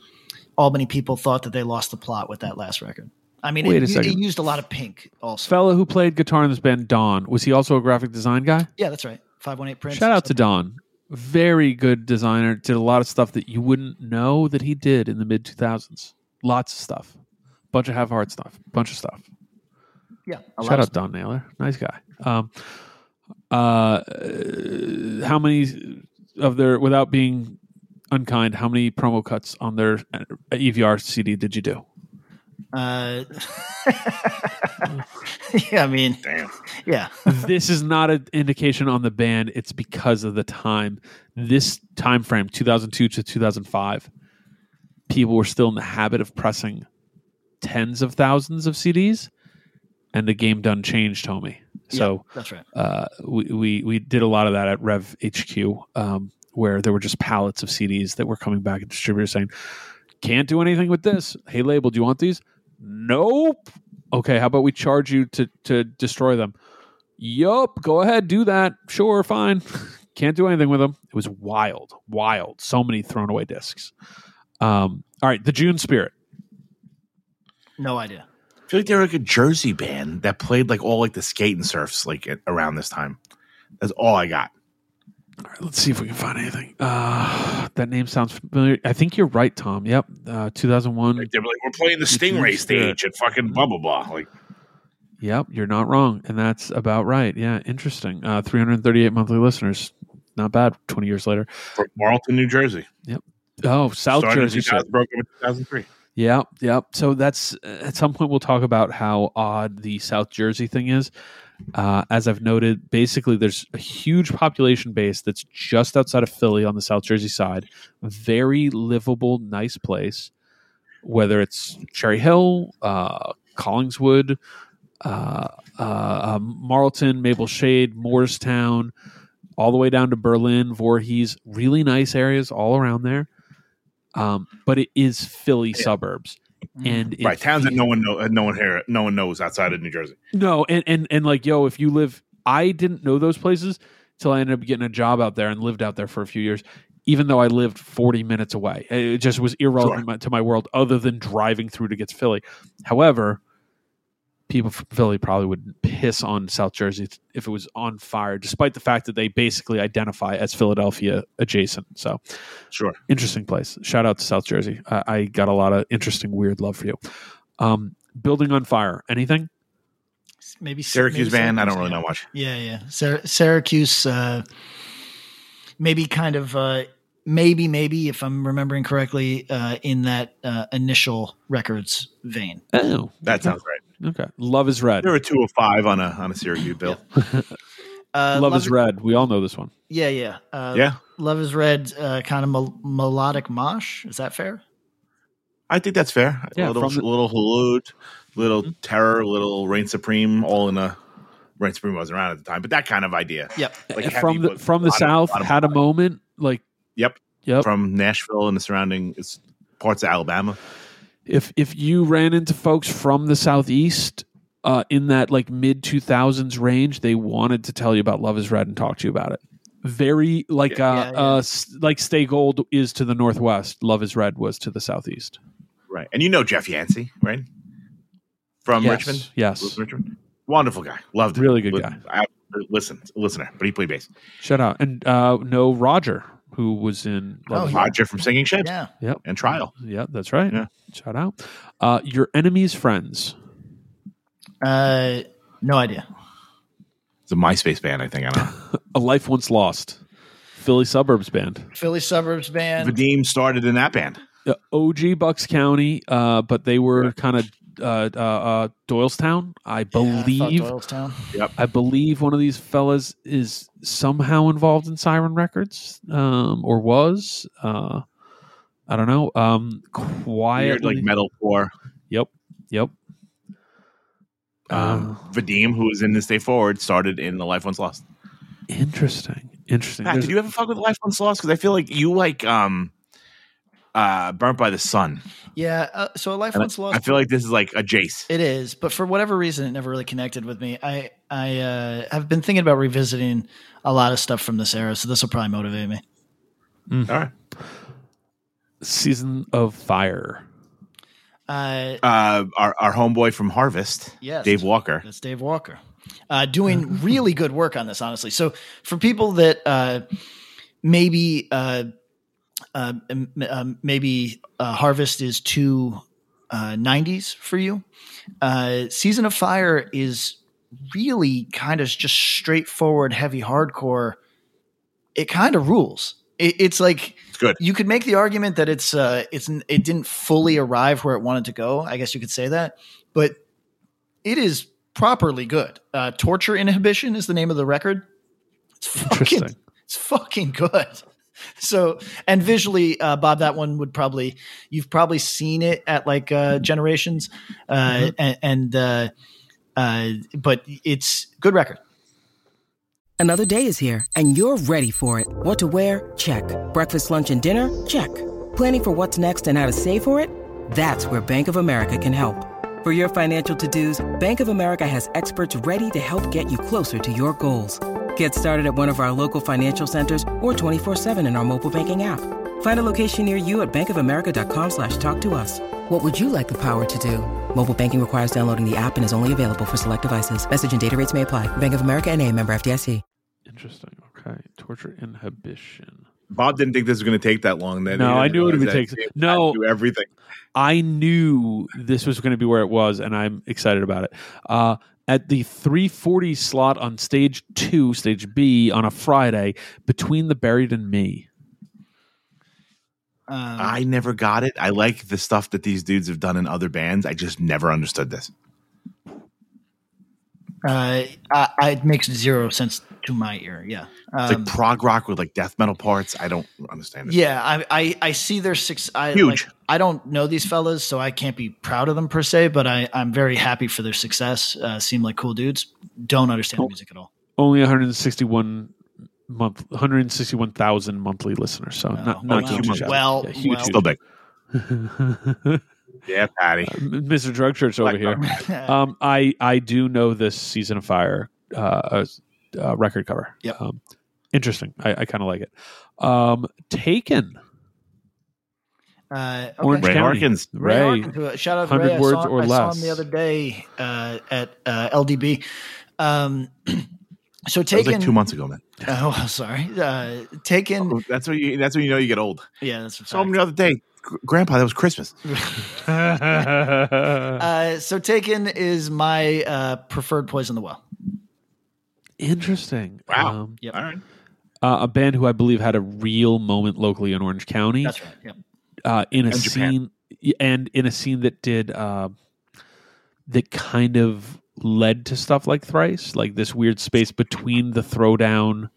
Albany people thought that they lost the plot with that last record. I mean, Wait it, it used a lot of pink also. Fella who played guitar in this band, Don, was he also a graphic design guy? yeah, that's right. 518 Prince. Shout out to Don. Very good designer. Did a lot of stuff that you wouldn't know that he did in the mid 2000s. Lots of stuff. Bunch of have heart stuff. Bunch of stuff. Yeah. a lot Shout of out Don Naylor. Nice guy. Um, uh, how many of their, without being unkind, how many promo cuts on their uh, EVR CD did you do? Uh, yeah, I mean, Damn. yeah. this is not an indication on the band. It's because of the time. This time frame, 2002 to 2005, people were still in the habit of pressing tens of thousands of CDs, and the game done changed, homie. So Yeah, that's right. uh, we, we we did a lot of that at Rev HQ, um, where there were just pallets of CDs that were coming back and distributors saying, "Can't do anything with this." Hey, label, do you want these? Nope. Okay, how about we charge you to to destroy them? Yup, go ahead, do that. Sure, fine. Can't do anything with them. It was wild, wild. So many thrown away discs. Um, all right, the June Spirit. No idea. I feel like they're like a Jersey band that played like all like the skate and surfs like around this time. That's all I got. All right, let's see if we can find anything. Uh, that name sounds familiar. I think you're right, Tom. Yep, uh, 2001. Like like, we're playing the Stingray stage at fucking blah blah blah. Like Yep, you're not wrong, and that's about right. Yeah, interesting. Uh, 338 monthly listeners, not bad. 20 years later. from Marlton, New Jersey. Yep. Oh, South Started Jersey. 2000, broke up in 2003. Yeah, yeah. So that's at some point we'll talk about how odd the South Jersey thing is. Uh, as I've noted, basically there's a huge population base that's just outside of Philly on the South Jersey side. Very livable, nice place. Whether it's Cherry Hill, uh, Collingswood, uh, uh, um, Marlton, Maple Shade, Moorestown, all the way down to Berlin, Voorhees. Really nice areas all around there. Um, but it is Philly suburbs, Mm. and it right, towns that no one know, uh, no one here, no one knows outside of New Jersey. no, and and and like yo, if you live, I didn't know those places till I ended up getting a job out there and lived out there for a few years. Even though I lived forty minutes away, it just was irrelevant to my world, other than driving through to get to Philly. However, people from Philly probably would piss on South Jersey if it was on fire, despite the fact that they basically identify as Philadelphia adjacent. So, Sure. interesting place. Shout out to South Jersey. I, I got a lot of interesting, weird love for you. Um, building on fire. Anything? Maybe Syracuse maybe band. I don't really yeah. know much. Yeah, yeah. Syr- Syracuse, uh, maybe kind of, uh, maybe, maybe if I'm remembering correctly, uh, in that uh, initial records vein. Oh, That sounds right. Okay. Love is red. There were two of five on a on a Syracuse bill. Uh, Love, is red. We all know this one. Yeah, yeah. Uh, Yeah, Love is red, uh, kind of mel- melodic mosh. Is that fair? I think that's fair. Yeah, a little, from the- little Halud, little Mhm. Terror, little Reign Supreme, all in a Reign Supreme wasn't around at the time, but that kind of idea. Yep. Like heavy, from the from the a lot of- south of- had a moment like Yep. yep. from Nashville and the surrounding parts of Alabama. If if you ran into folks from the southeast uh, in that like mid 2000s range they wanted to tell you about love is red and talk to you about it very like Yeah. uh, Yeah, yeah. uh like stay gold is to the northwest love is red was to the southeast Right. And you know Jeff Yancey, right? From Yes, Richmond? yes Richmond. Wonderful guy. Loved him. Really good Li- guy. I, listen, listener, but he played bass. shout out and uh no roger who was in love Oh, is Roger from Sinking Ships Yeah. yep and Trial. yeah that's right Yeah. shout out uh your enemy's friends Uh, no idea. It's a MySpace band, I think. I don't know. a life once lost philly suburbs band Philly suburbs band. Vadim started in that band. the OG Bucks County, uh, but they were kind of uh, uh, uh, Doylestown. I Yeah, I thought believe. Doylestown. I believe one of these fellas is somehow involved in Siren Records, um, or was. Uh, I don't know. Um, Weird, quietly, like metalcore. yep, yep. Um, Uh, Vadim, who was in this day forward, started in The Life Once Lost. interesting, interesting. Pat, There's- did you ever fuck with Life Once Lost? Because I feel like you like um, uh, Burnt by the Sun. Yeah. Uh, so a life And once lost. I feel like this is like a Jace. It is, but for whatever reason, it never really connected with me. I I uh, have been thinking about revisiting a lot of stuff from this era, so this will probably motivate me. All right. Season of Fire. Uh, Uh, our our homeboy from Harvest, Yes. Dave Walker. That's Dave Walker. Uh, doing really good work on this, honestly. So for people that uh, maybe uh, uh, um, maybe uh, Harvest is too uh, 90s for you, uh, Season of Fire is really kind of just straightforward, heavy hardcore. It kind of rules. It, it's like It's good. you could make the argument that it's uh, it's it didn't fully arrive where it wanted to go. I guess you could say that, but it is properly good. Uh, Torture Inhibition is the name of the record. It's fucking, Interesting. it's fucking good. So, and visually, uh, Bob, that one would probably you've probably seen it at like uh, Generations, uh, and, and uh, uh, but it's good record. Another day is here, and you're ready for it. What to wear? Check. Breakfast, lunch, and dinner? Check. Planning for what's next and how to save for it? That's where Bank of America can help. For your financial to-dos, Bank of America has experts ready to help get you closer to your goals. Get started at one of our local financial centers or 24-7 in our mobile banking app. Find a location near you at bankofamerica.com slash talk to us. What would you like the power to do? Mobile banking requires downloading the app and is only available for select devices. Message and data rates may apply. Bank of America and a member FDIC. Interesting. Okay. Torture inhibition. Bob didn't think this was going to take that long. Then No, he I knew it would take- that he had no. to do everything. I knew this was going to be where it was, and I'm excited about it. Uh, at the 340 slot on stage two, stage B, on a Friday, between the buried and me. Um, I never got it. I like the stuff that these dudes have done in other bands. I just never understood this. uh, I, I, it makes zero sense to my ear. Yeah. It's Um, like prog rock with like death metal parts. I don't understand it. Yeah, I, I, I see their six. I, Huge. Like, I don't know these fellas, so I can't be proud of them per se. But I, I'm very happy for their success. Uh, seem like cool dudes. Don't understand the music at all. Only 161 month, 161,000 monthly listeners. So not, Oh, not wow. huge. Well, Yeah, huge, well. Still big. Yeah, Patty. Mr. Drug Church over here. Um, I I do know this season of fire uh, uh, record cover. Yep. Um, interesting. I, I kind of like it. Um, Taken. Uh, okay. Orange Ray County. Harkins. Ray, Ray. Harkins, shout out to 100 Ray. I words saw, or I saw him the other day uh, at uh, LDB. Um, so That was taken. like two months ago, man. Oh, sorry. Uh, taken. That's when you. That's when you know you get old. Yeah, that's a Saw him fact. the other day, Grandpa. That was Christmas. Uh, so taken is my uh, preferred poison the well. Interesting. Wow. Um, Yep. All right. uh, a band who I believe had a real moment locally in Orange County. That's right. Yep. Uh, in a And scene and in a scene that did uh, that kind of led to stuff like thrice like this weird space between the throwdown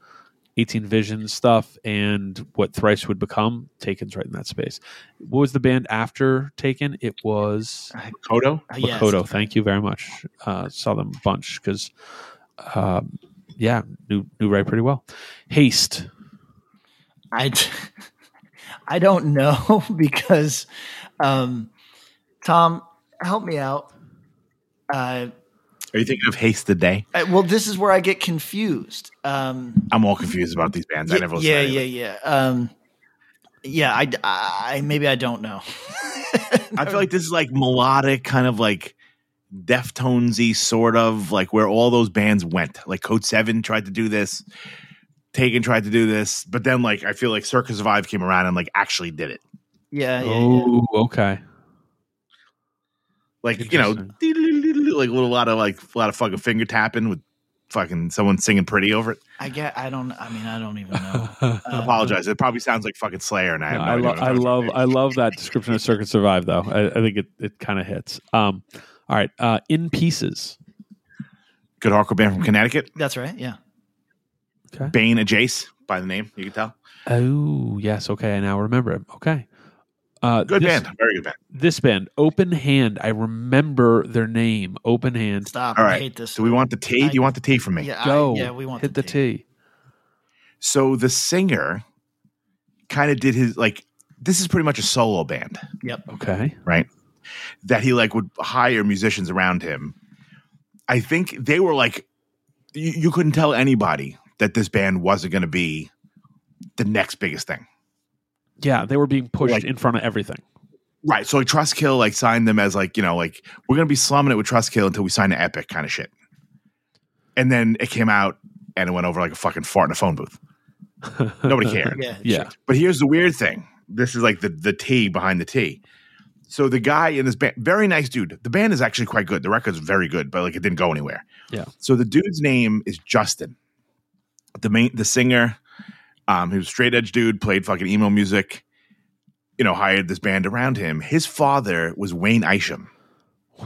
18 vision stuff and what thrice would become taken's right in that space what was the band after taken it was Kodo. Uh, yes. Makoto. thank you very much uh, saw them a bunch because um, yeah knew, knew right pretty well haste I, I don't know because, um, Tom, help me out. Uh, Are you thinking of Haste the Day? I- well, this is where I get confused. Um, I'm all confused about these bands. I never yeah, to any of yeah, yeah. Um, yeah, I, I, maybe I don't know. I feel like this is like melodic, kind of like Deftonesy, sort of like where all those bands went. Like Code Seven tried to do this, Taken tried to do this, but then like I feel like Circa Survive came around and like actually did it. yeah, yeah, yeah. oh okay Like you know, like a little lot of like a lot of fucking finger tapping with fucking someone singing pretty over it. I get. I don't. I mean, I don't even know. I apologize. It probably sounds like fucking Slayer, and I no I, lo- I'm I talking love. I love that description of Circa Survive though. I, I think it, it kind of hits. Um, all right, uh, in pieces. Good hardcore band from Connecticut, That's right. Yeah. Bane Jace by the name. You can tell. Oh yes, okay. I now remember it. Okay, uh, Good this, band, very good band. This band, Open Hand. I remember their name, Open Hand. Stop. All I hate this. Do we want the tea? Do you want the tea from me? Yeah. Go. I, yeah. We want hit the, tea. T. So the singer kind of did his like. This is pretty much a solo band, Yep. Okay. right? That he like would hire musicians around him. I think they were like, you, you couldn't tell anybody that this band wasn't going to be the next biggest thing. Yeah, they were being pushed Like- in front of everything. Right. So like Trustkill like signed them as like, you know, like we're gonna be slumming it with Trustkill until we sign to Epic kind of shit. And then it came out and it went over like a fucking fart in a phone booth. Nobody cared. Yeah. Yeah. But here's the weird thing. This is like the the T behind the T. So the guy in this band, very nice dude. The band is actually quite good. The record's very good, but like it didn't go anywhere. Yeah. So the dude's name is Justin. The main the singer, um, he was straight edge dude, played fucking emo music, you know, hired this band around him. His father was Wayne Isham.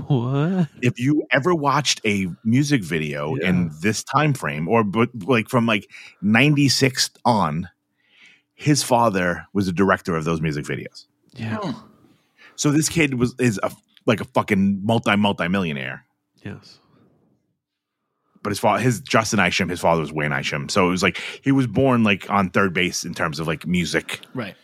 What? If you ever watched a music video Yeah. in this time frame, or but like from like 96 on, his father was the director of those music videos. Yeah. So this kid was is a like a fucking multi multi millionaire. Yes. But his father, his Justin Isham, his father was Wayne Isham. So it was like he was born like on third base in terms of like music, Right.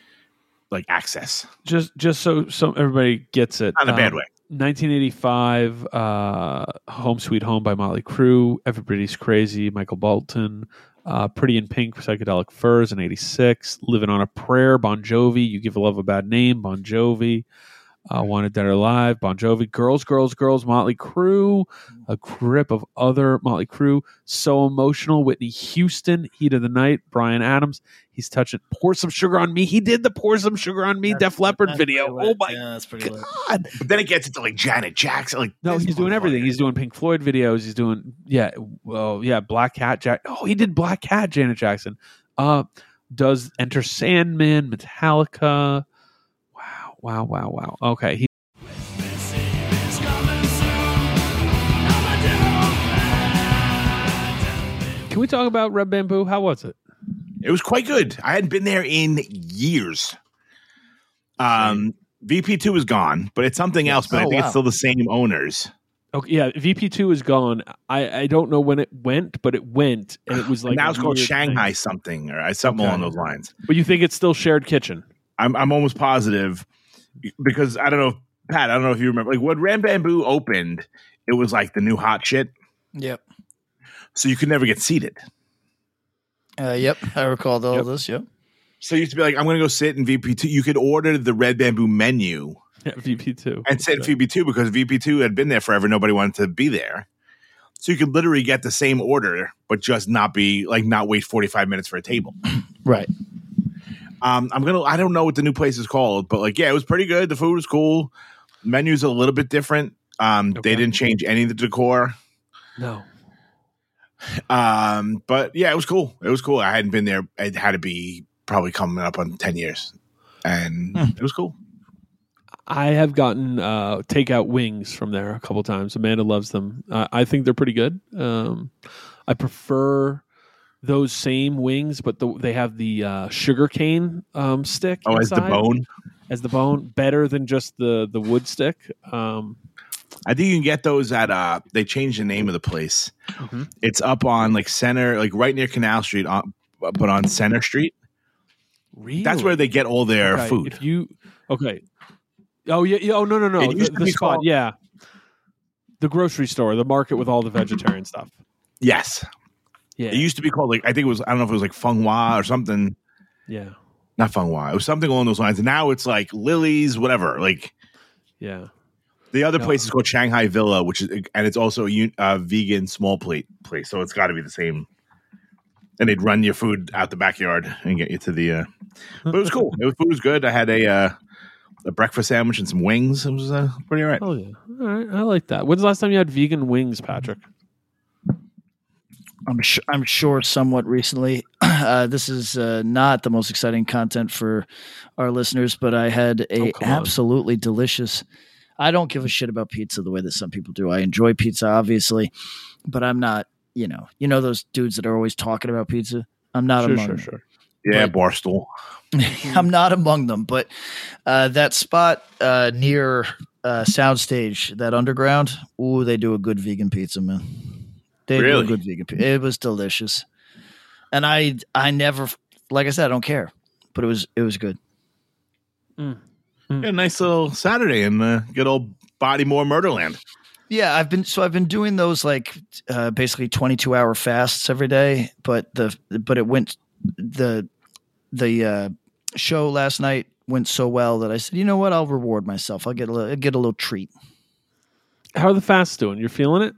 like access, Just just so so everybody gets it. not in a bad um, way. 1985, uh, Home Sweet Home by Motley Crue, Everybody's Crazy, Michael Bolton, uh, Pretty in Pink, Psychedelic Furs in 86, Living on a Prayer, Bon Jovi, You Give a Love a Bad Name, Bon Jovi, uh, Wanted Dead or Alive, Bon Jovi, Girls, Girls, Girls, Motley Crue, a grip of other Motley Crue, So Emotional, Whitney Houston, Heat of the Night, Bryan Adams, He's touching, Pour Some Sugar on Me. He did the Pour Some Sugar on Me Def Leppard video. Oh my Yeah, that's pretty lit. God. But then it gets into like Janet Jackson. Like No, he's doing everything. motherfucker. He's doing Pink Floyd videos. He's doing yeah, well, yeah, Black Cat. Jack. Oh, he did Black Cat. Janet Jackson. Uh, does Enter Sandman, Metallica. Wow, wow, wow. Okay, he, can we talk about Red Bamboo? How was it? It was quite good. I hadn't been there in years. Um, VP two is gone, but it's something else. But I Oh, think wow. it's still the same owners. Okay, yeah, VP two is gone. I I don't know when it went, but it went, and it was like now it's called Shanghai thing. something or something Okay. along those lines. But you think it's still shared kitchen? I'm I'm almost positive because I don't know, Pat. I don't know if you remember, like when Ram Bamboo opened, it was like the new hot shit, Yep. so you could never get seated. Uh, yep. I recall all Yep. this. Yep. So you used to be like, I'm going to go sit in VP two. You could order the Red Bamboo menu Yeah, VP two. and sit in VP two because VP two had been there forever. Nobody wanted to be there. So you could literally get the same order, but just not be like not wait 45 minutes for a table. Right. Um, I'm gonna I don't know what the new place is called, but like yeah, it was pretty good. The food was cool. Menu's a little bit different. Um, Okay. they didn't change any of the decor. No. Um, but yeah, it was cool. It was cool. I hadn't been there. It had to be probably coming up on 10 years. And Hmm. it was cool. I have gotten uh, takeout wings from there a couple times. Amanda loves them. Uh, I think they're pretty good. Um, I prefer those same wings, but the, they have the uh, sugar cane um, stick. Oh, as the bone. as the bone, better than just the the wood stick. Um, I think you can get those at uh they changed the name of the place. Mhm. It's up on like center, like right near Canal Street, on, but on Center Street. really? That's where they get all their Okay, food. If you okay, oh yeah, yeah oh no no no, It the, the be spot, called- yeah, the grocery store, the market with all the vegetarian stuff. yes. Yeah, It used to be called like I think it was I don't know if it was like Feng Hua or something. yeah, Not Feng Hua. It was something along those lines. And now it's like Lily's, whatever. Like yeah. the other No. place is called Shanghai Villa, which is and it's also a uh, vegan small plate place. So it's got to be the same. And they'd run your food out the backyard and get you to the. Uh, but it was cool. It was, food was good. I had a uh, a breakfast sandwich and some wings. It was uh, pretty all right. Oh yeah, all right, I like that. When's the last time you had vegan wings, Patrick? I'm sure. I'm sure somewhat recently. Uh, this is uh, not the most exciting content for our listeners, but I had a Oh, absolutely delicious. I don't give a shit about pizza the way that some people do. I enjoy pizza, obviously, but I'm not. You know, you know those dudes that are always talking about pizza. I'm not Sure, among sure, them. sure. Yeah, But- Barstool. I'm not among them, but uh, that spot uh, near uh, Soundstage, that underground, ooh, they do a good vegan pizza, man. They do Really? a good vegan pizza. It was delicious, and I I never, like I said, I don't care, but it was it was good. Yeah, nice little Saturday in the good old Bodymore Murderland. Yeah, I've been so I've been doing those like uh, basically 22 hour fasts every day, but the but it went the the uh, show last night went so well that I said, you know what, I'll reward myself. I'll get a little, I'll get a little treat. How are the fasts doing? You're feeling it?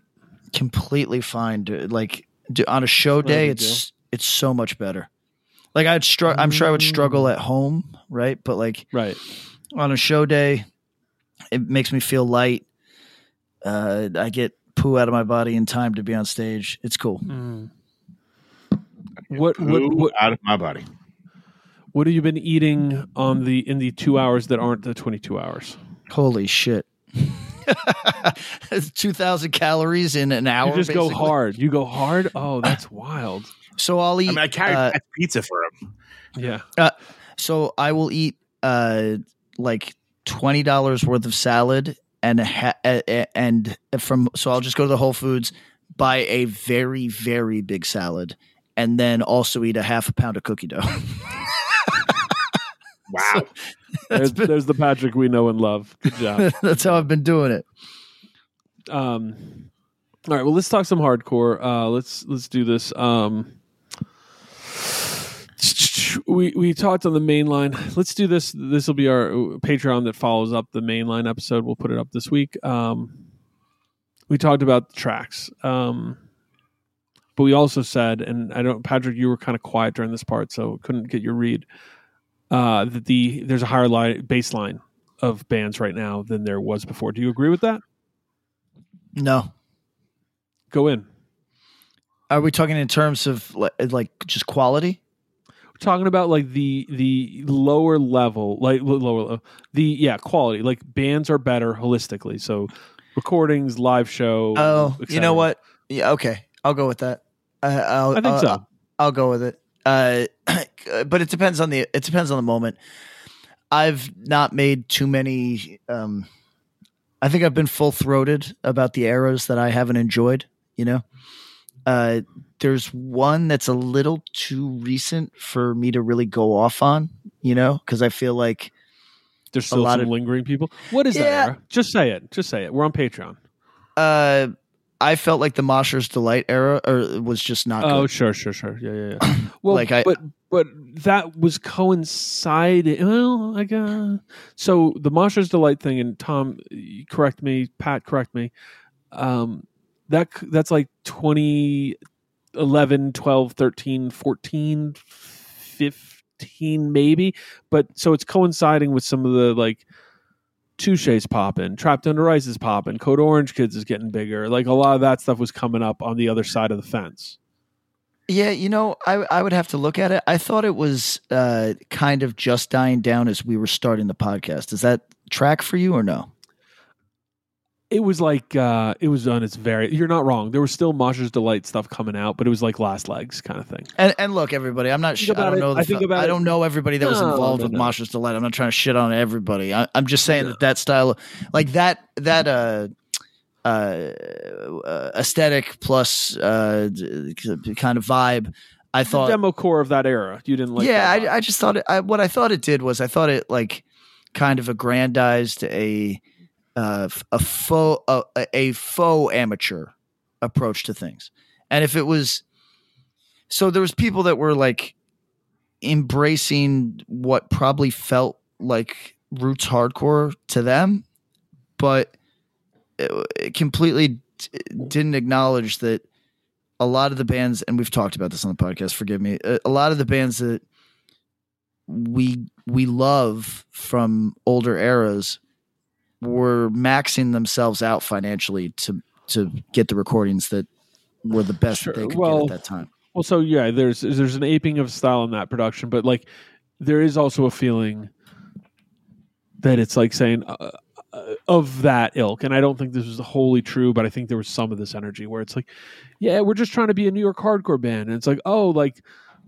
Completely fine. dude. Like d- on a show day, big it's it's so much better. Like I'd struggle. I'm sure I would struggle at home, right? But like Right. on a show day, it makes me feel light. Uh, I get poo out of my body in time to be on stage. It's cool. What what what out of my body. what have you been eating on the in the two hours that aren't the 22 hours? Holy shit. 2000 calories in an hour. You just go hard. You go hard. Oh, that's wild. So I'll eat. I mean, I carried uh, pizza for him. Yeah. so I will eat uh like twenty dollars worth of salad and a ha- a- a- and from so I'll just go to the Whole Foods buy a very very big salad and then also eat a half a pound of cookie dough. Wow. There's, there's the Patrick we know and love. Good job. That's how I've been doing it. Um, all right. Well, let's talk some hardcore. Uh, let's let's do this. Um, we we talked on the main line. Let's do this. This will be our Patreon that follows up the main line episode. We'll put it up this week. Um, we talked about the tracks. Um, but we also said, and I don't, Patrick, you were kind of quiet during this part, so couldn't get your read. Uh, that the there's a higher line baseline of bands right now than there was before. Do you agree with that? No. Go in. Are we talking in terms of li- like just quality? We're talking about like the the lower level, like lower the yeah quality. Like bands are better holistically. So recordings, live show. Oh, you know what? Yeah, okay. I'll go with that. Uh, I'll, I think I'll- so. I'll go with it. Uh, but it depends on the it depends on the moment. I've not made too many. Um, I think I've been full throated about the eras that I haven't enjoyed. You know, uh, there's one that's a little too recent for me to really go off on. You know, because I feel like There's still lot some of- lingering people. What is Yeah. that? Era? Just say it. Just say it. We're on Patreon. uh, I felt like the Mosher's Delight era or was just not Oh, good. sure, sure, sure. Yeah, yeah, yeah. Well, Like, I- but but that was coinciding. Well, like uh, so the Mosher's Delight thing, and Tom, correct me, Pat, correct me. Um, that that's like 2011, 12, 13, 14, 15, maybe. But so it's coinciding with some of the like. Touche's popping, Trapped Under Ice is popping, Code Orange Kids is getting bigger. Like a lot of that stuff was coming up on the other side of the fence. Yeah, you know, I I would have to look at it. I thought it was uh, kind of just dying down as we were starting the podcast. Is that track for you or no? It was like uh it was on its very you're not wrong there was still Mosher's Delight stuff coming out but it was like last legs kind of thing And and look, everybody, I'm not. Sh- I don't it- know. The I think about I don't know everybody that was No, involved no, with no. Mosher's Delight. I'm not trying to shit on everybody. I, I'm just saying that that style, like that that uh uh, uh aesthetic plus uh kind of vibe. I the thought demo core of that era you didn't like yeah, that. I, I just thought it. I, what I thought it did was I thought it like kind of aggrandized a uh, a faux a, a faux amateur approach to things, and if it was so, there was people that were like embracing what probably felt like roots hardcore to them, but it, it completely didn't acknowledge that a lot of the bands, and we've talked about this on the podcast. Forgive me. A, a lot of the bands that we we love from older eras were maxing themselves out financially to to get the recordings that were the best that they could Well, get at that time. well so yeah there's there's an aping of style in that production but like there is also a feeling that it's like saying uh, uh, of that ilk and i don't think this was wholly true but i think there was some of this energy where it's like yeah we're just trying to be a new york hardcore band and it's like oh like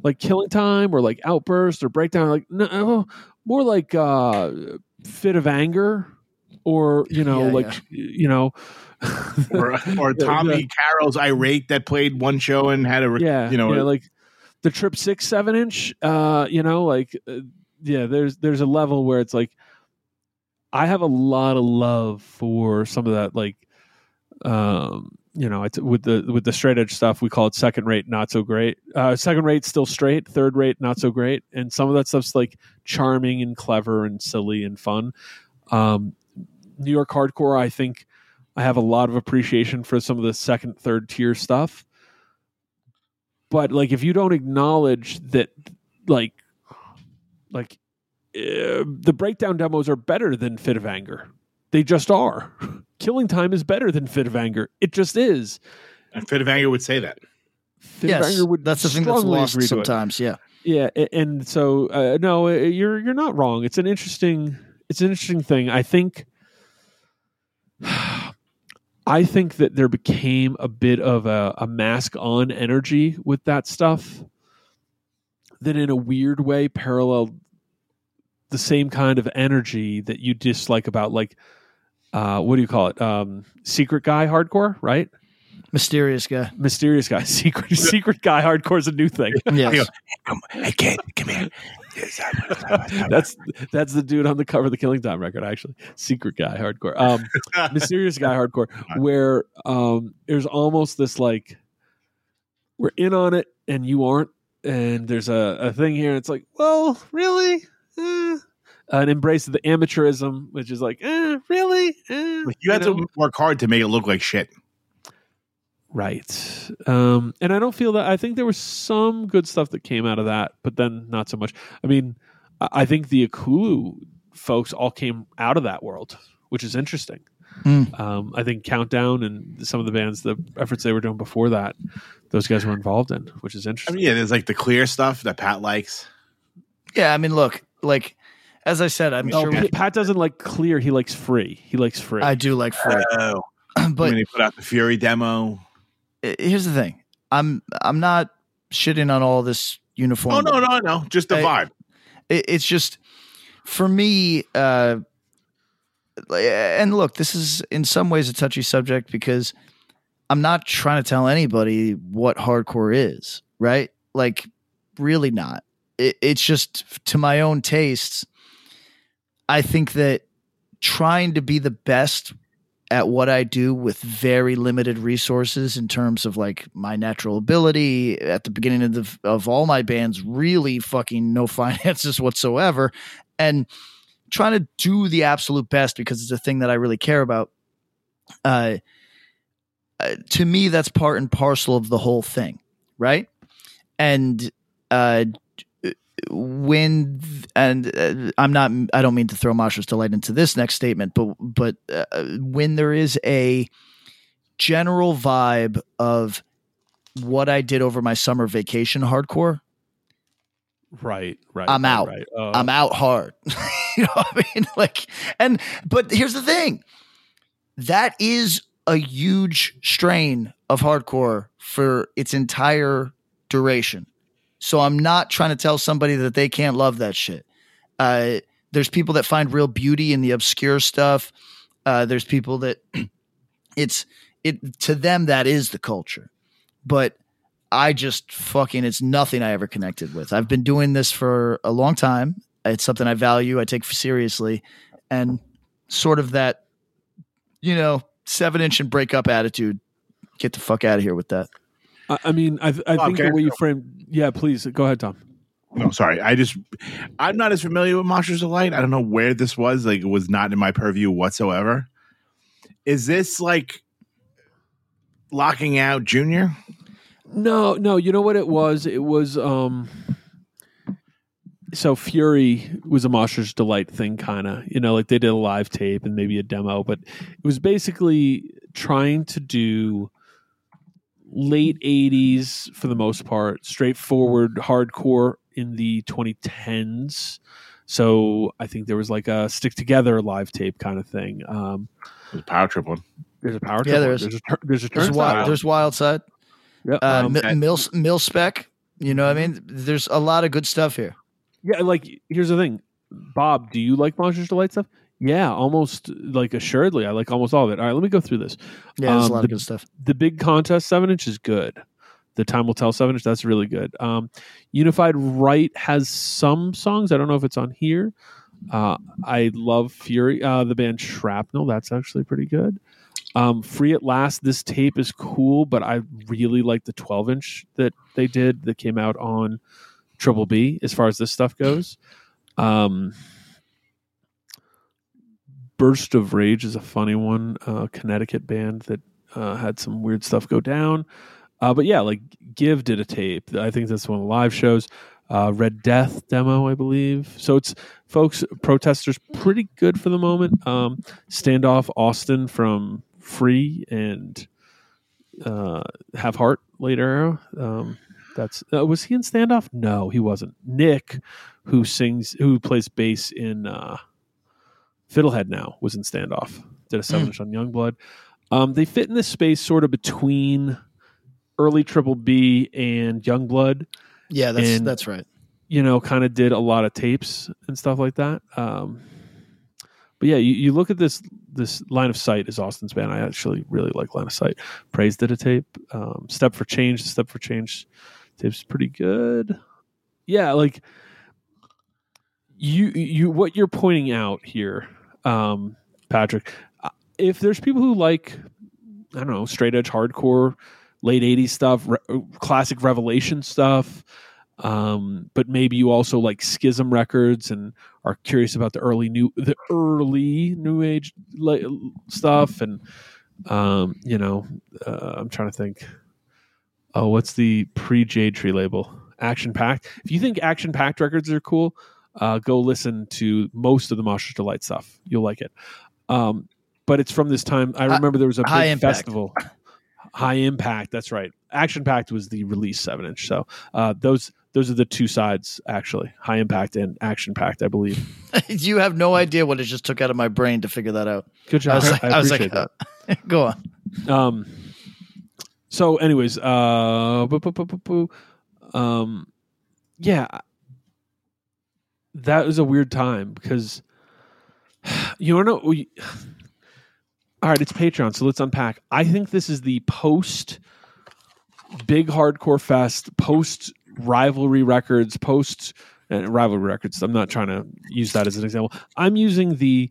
like killing time or like outburst or breakdown like no more like uh fit of anger or you know Yeah, like yeah. you know or, or Tommy yeah. Carroll's irate that played one show and had a yeah you know yeah, a- like the trip six seven inch uh you know like uh, yeah there's there's a level where it's like i have a lot of love for some of that like um you know, it's with the with the straight edge stuff, we call it second rate, not so great. Uh, second rate, still straight. Third rate, not so great. And some of that stuff's like charming and clever and silly and fun. Um, New York hardcore, I think, I have a lot of appreciation for some of the second, third tier stuff. But like, if you don't acknowledge that, like, like uh, the breakdown demos are better than Fit of Anger. They just are. Killing Time is better than Fit of Anger. It just is. And Fit of Anger would say that. Fit of Anger would that's the thing that's lost agree to it. sometimes. Yeah, Yeah, and so uh, no, uh, you're you're not wrong. It's an interesting it's an interesting thing. I think I think that there became a bit of a, a mask on energy with that stuff that in a weird way paralleled the same kind of energy that you dislike about like uh, what do you call it? Um, secret guy hardcore, right? mysterious guy. Mysterious guy, secret secret guy hardcore is a new thing. Yes. Come, hey kid, come here. That's that's the dude on the cover of the Killing Time record, actually. Secret guy, hardcore. Um, mysterious guy, hardcore. Where um, there's almost this like we're in on it and you aren't, and there's a, a thing here. And it's like, well, really? Eh. An embrace of the amateurism, which is like, eh, really? Eh, you had know? to work hard to make it look like shit. Right. Um, and I don't feel that. I think there was some good stuff that came out of that, but then not so much. I mean, I I think the Akulu folks all came out of that world, which is interesting. Hmm. Um, I think Countdown and some of the bands, the efforts they were doing before that, those guys were involved in, which is interesting. I interesting. mean, yeah, there's like the clear stuff that Pat likes. Yeah, I mean, look, like as I said, I'm no, sure Pat, Pat doesn't like clear. He likes free. He likes free. I do like Free, Oh, but when they put out the Fury demo. Here's the thing: I'm I'm not shitting on all this uniform. Oh no, no, no, just the Hey, vibe. it, it's just for me uh and look this is in some ways a touchy subject because i'm not trying to tell anybody what hardcore is right like really not it, it's just to my own tastes i think that trying to be the best at what I do with very limited resources in terms of like my natural ability. At the beginning of the of all my bands really fucking no finances whatsoever. And trying to do the absolute best because it's a thing that I really care about uh, uh to me that's part and parcel of the whole thing right? And uh when and uh, I'm not I don't mean to throw Mosher's Delight into this next statement but but uh, when there is a general vibe of what I did over my summer vacation hardcore right, right. I'm right, out. Right. Uh, I'm out hard. you know what I mean? Like, and but here's the thing: that is a huge strain of hardcore for its entire duration. So I'm not trying to tell somebody that they can't love that shit. Uh, there's people that find real beauty in the obscure stuff. Uh, there's people that it's it to them that is the culture, but I just fucking it's nothing I ever connected with. I've been doing this for a long time. It's something I value, I take seriously, and sort of that, you know, seven inch and break up attitude. Get the fuck out of here with that. I, I mean, I, I think the way you frame. Yeah, please go ahead, Tom. No, sorry. I just I'm not as familiar with Monsters of Light. I don't know where this was. Like it was not in my purview whatsoever. Is this like locking out Junior? No, no. You know what it was? It was um. So Fury was a Monsters Delight thing, kind of. You know, like they did a live tape and maybe a demo, but it was basically trying to do late '80s for the most part, straightforward hardcore in the 2010s. So I think there was like a stick together live tape kind of thing. Um, It was Power Trip one. there's a power. Yeah, trip there one. There's a tur- there's a There's, turnstile. wild, there's Wild Side, Yep. uh, Um, Mi- mil, mil spec. You know what I mean? There's a lot of good stuff here. Yeah, like here's the thing, Bob. Do you like Monsters Delight stuff? Yeah, almost like assuredly. I like almost all of it. All right, let me go through this. Yeah, there's Um, a lot the- of good stuff. The big contest seven inch is good. The time will tell seven inch. That's really good. Um, Unified Right has some songs. I don't know if it's on here. Uh, I love Fury. Uh, the band Shrapnel. That's actually pretty good. Um, Free at Last, this tape is cool, but I really like the 12 inch that they did that came out on Triple B as far as this stuff goes. Um, Burst of Rage is a funny one, uh, Connecticut band that uh, had some weird stuff go down. Uh, but yeah, like Give did a tape. I think that's one of the live shows. Uh, Red Death demo, I believe. So it's folks, protesters, pretty good for the moment. Um, Standoff Austin from Free and uh, Have Heart later. Um, that's uh, was he in Standoff? No, he wasn't. Nick, who sings, who plays bass in uh, Fiddlehead now, was in Standoff. Did a seven inch on Youngblood. Um, they fit in this space sort of between early Triple B and Youngblood. Yeah, that's And- that's right. You know, kind of did a lot of tapes and stuff like that. Um, but yeah, you, you look at this this line of sight is Austin's band. I actually really like line of sight. Praise did a tape. Um, Step for Change, the Step for Change tape's pretty good. Yeah, like you you what you're pointing out here, um, Patrick. uh, If there's people who like, I don't know, straight edge hardcore, late '80s stuff, re- classic Revelation stuff, um, but maybe you also like Schism records and are curious about the early new the early new age stuff and um, you know uh, I'm trying to think oh what's the pre Jade Tree label Action packed if you think Action packed records are cool uh, go listen to most of the Mosher's Delight stuff you'll like it um, but it's from this time I remember there was a big High festival High Impact that's right Action Packed was the release seven inch so uh, those those are the two sides actually High Impact and Action packed, I believe you have no idea what it just took out of my brain to figure that out. Good I job. was like, I, I was like, appreciate that. go on. Um, so, anyways, uh, boo, boo, boo. um, yeah, that was a weird time because you don't know. We, all right, it's Patreon, so let's unpack. I think this is the post big hardcore fest, post rivalry records, post and rivalry records. I'm not trying to use that as an example. I'm using the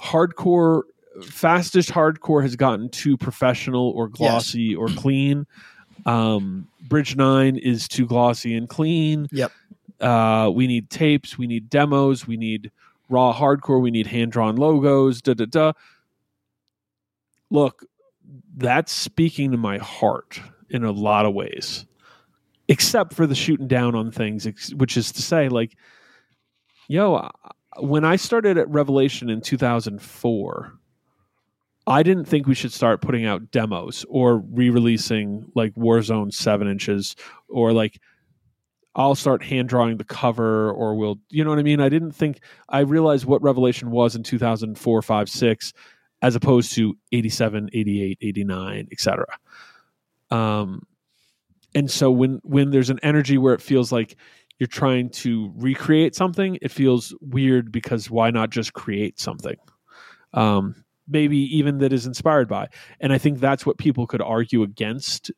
hardcore fastest hardcore has gotten too professional or glossy or clean. Um, Bridge Nine is too glossy and clean. Yep. Uh, we need tapes. We need demos. We need raw hardcore. We need hand drawn logos. Da da da. Look, that's speaking to my heart in a lot of ways, except for the shooting down on things, which is to say, like, yo, when I started at Revelation in 2004, I didn't think we should start putting out demos or re-releasing like Warzone seven inches or like I'll start hand drawing the cover or we'll you know what I mean? I didn't think I realized what Revelation was in 2004, 5, 6 as opposed to 87, 88, 89, etc. Um and so when when there's an energy where it feels like you're trying to recreate something, it feels weird because why not just create something? Um maybe even that is inspired by. And I think that's what people could argue against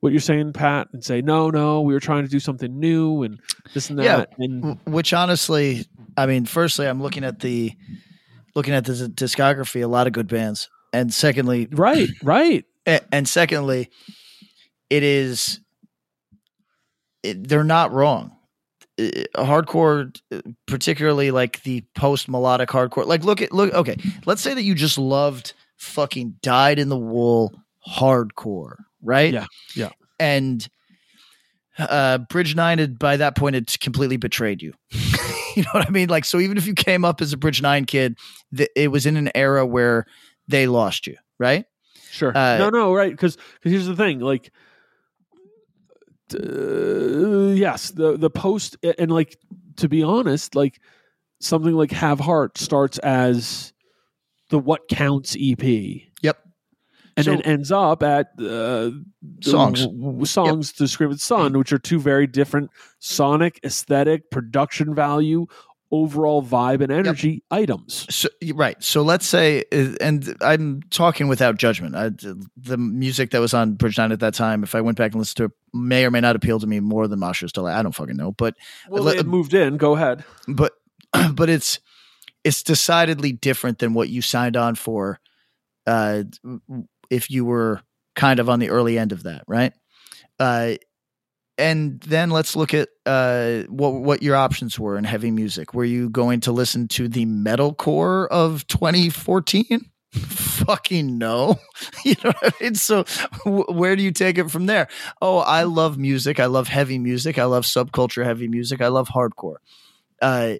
what you're saying, Pat, and say, no, no, we were trying to do something new and this and Yeah. that. And Which honestly, I mean, firstly, I'm looking at the looking at the discography, a lot of good bands, and secondly, right, right. And secondly, it is it, they're not wrong. Hardcore, particularly like the post melodic hardcore. Like, look at look. Okay, let's say that you just loved fucking died in the wool hardcore, right? Yeah, yeah. And uh, Bridge Nine had by that point had completely betrayed you. you know what I mean? Like, so even if you came up as a Bridge Nine kid, th- it was in an era where they lost you, right? Sure. Uh, no, no, right. Because here's the thing. Like, uh, yes, the the post and like to be honest, like something like Have Heart starts as the What Counts EP. Yep. And So- then ends up at uh, Songs. w- songs to Scream at Sun, which are two very different sonic, aesthetic, production value, overall vibe and energy items. So right. So let's say, uh, and I'm talking without judgment. I, the music that was on Bridge Nine at that time, if I went back and listened to it, may or may not appeal to me more than Mosher's Delight. I don't fucking know, but Well, Let- they moved in. Go ahead. but but it's it's decidedly different than what you signed on for uh, if you were kind of on the early end of that, right? Uh, and then let's look at uh, what what your options were in heavy music. Were you going to listen to the metalcore of 2014? Fucking no, you know. What I mean? So, w- where do you take it from there? Oh, I love music. I love heavy music. I love subculture heavy music. I love hardcore. Uh,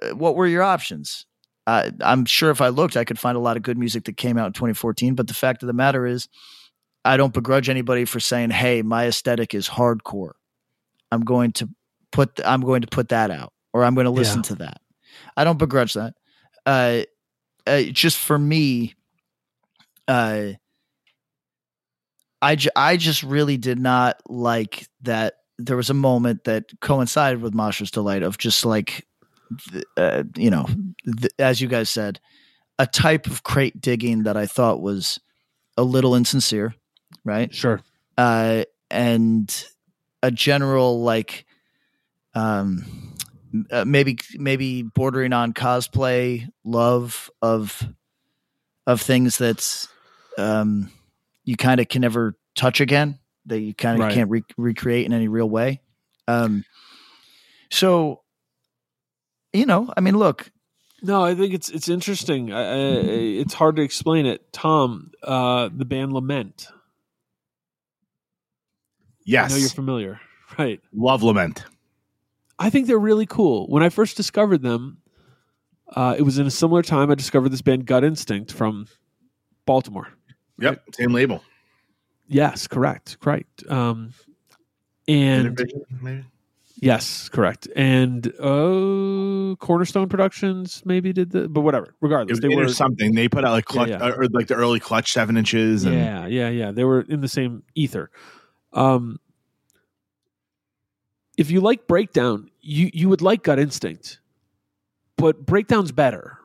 uh what were your options? Uh, I'm sure if I looked, I could find a lot of good music that came out in 2014. But the fact of the matter is, I don't begrudge anybody for saying, "Hey, my aesthetic is hardcore." I'm going to put I'm going to put that out, or I'm going to listen yeah. to that. I don't begrudge that. Uh, uh, just for me, uh, I j- I just really did not like that. There was a moment that coincided with Mosher's Delight of just like, uh, you know, th- as you guys said, a type of crate digging that I thought was a little insincere right? Sure. Uh, and a general like, um, uh, maybe maybe bordering on cosplay love of of things that um, you kind of can never touch again that you kind of right. can't re- recreate in any real way. Um, so, you know, I mean, look. No, I think it's it's interesting. I, I, it's hard to explain it. Tom, uh, the band Lament. Yes. I know you're familiar. Right. Love Lament. I think they're really cool. When I first discovered them, uh, it was in a similar time I discovered this band Gut Instinct from Baltimore. Yep, same label. Yes, correct, correct. Um, and maybe? Yes, correct. And oh, Cornerstone Productions maybe did the, but whatever. Regardless, they were something. They put out like clutch, yeah, yeah. or like the early clutch seven inches. And, yeah, yeah, yeah. They were in the same ether. Um, if you like breakdown, you you would like gut instinct, but breakdown's better.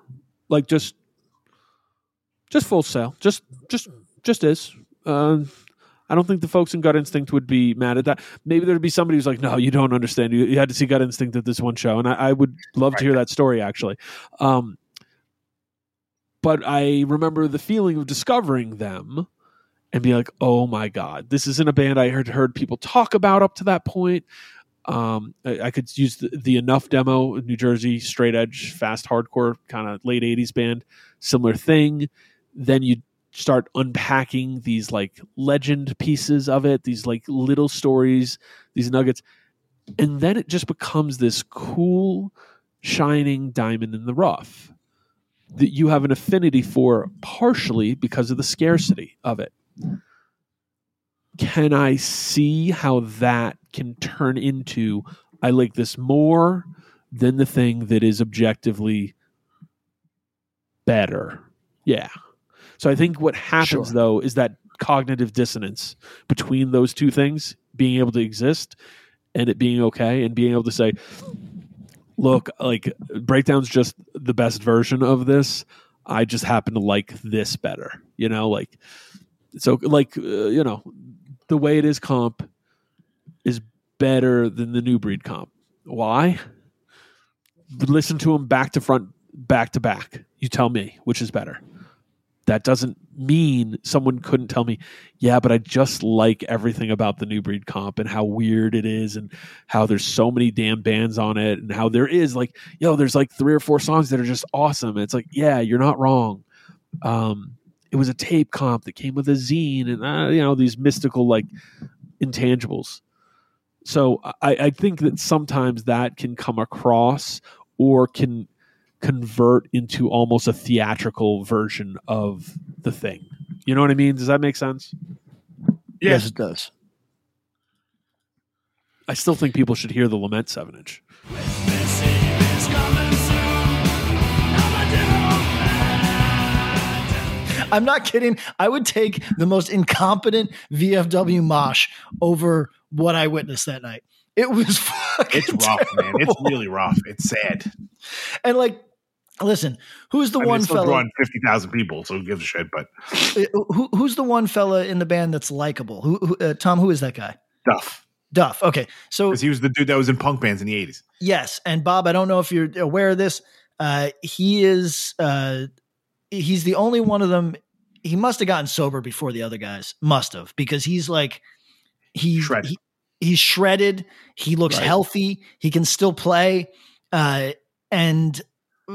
Like just just full sale, just just just is. Uh, I don't think the folks in Gut Instinct would be mad at that. Maybe there'd be somebody who's like, "No, you don't understand. You, you had to see Gut Instinct at this one show," and I, I would love right. to hear that story actually. Um, but I remember the feeling of discovering them and be like, oh my God, this isn't a band I had heard people talk about up to that point. Um, I, I, could use the, the, Enough demo, New Jersey straight edge, fast hardcore kind of late 80s band, similar thing. Then you start unpacking these like legend pieces of it, these like little stories, these nuggets. And then it just becomes this cool, shining diamond in the rough that you have an affinity for partially because of the scarcity of it can I see how that can turn into I like this more than the thing that is objectively better? Yeah. So I think what happens sure. though is that cognitive dissonance between those two things being able to exist and it being okay and being able to say look like breakdown's just the best version of this. I just happen to like this better you know like so like uh, you know the way it is comp is better than the new breed comp. Why? Listen to them back to front back to back. You tell me which is better that doesn't mean someone couldn't tell me yeah but i just like everything about the new breed comp and how weird it is and how there's so many damn bands on it and how there is like yo there's like three or four songs that are just awesome. It's like yeah you're not wrong. Um it was a tape comp that came with a zine and uh, you know these mystical like intangibles. So I, I think that sometimes that can come across or can convert into almost a theatrical version of the thing you know what i mean does that make sense yes, yes it does i still think people should hear the lament seven inch I'm not kidding. I would take the most incompetent VFW mosh over what I witnessed that night. It was It's rough, terrible. man. It's really rough. It's sad. And like, listen, who's the I one fella? Drawing fifty thousand people, so who gives a shit? But uh, who, who's the one fella in the band that's likable? Who, who uh, Tom? Who is that guy? Duff. Duff. Okay, so he was the dude that was in punk bands in the eighties. Yes, and Bob, I don't know if you're aware of this. Uh, he is uh, he's the only one of them. He must have gotten sober before the other guys. Must have because he's like he, Shredded. he he's shredded. He looks Right. healthy. He can still play. Uh, and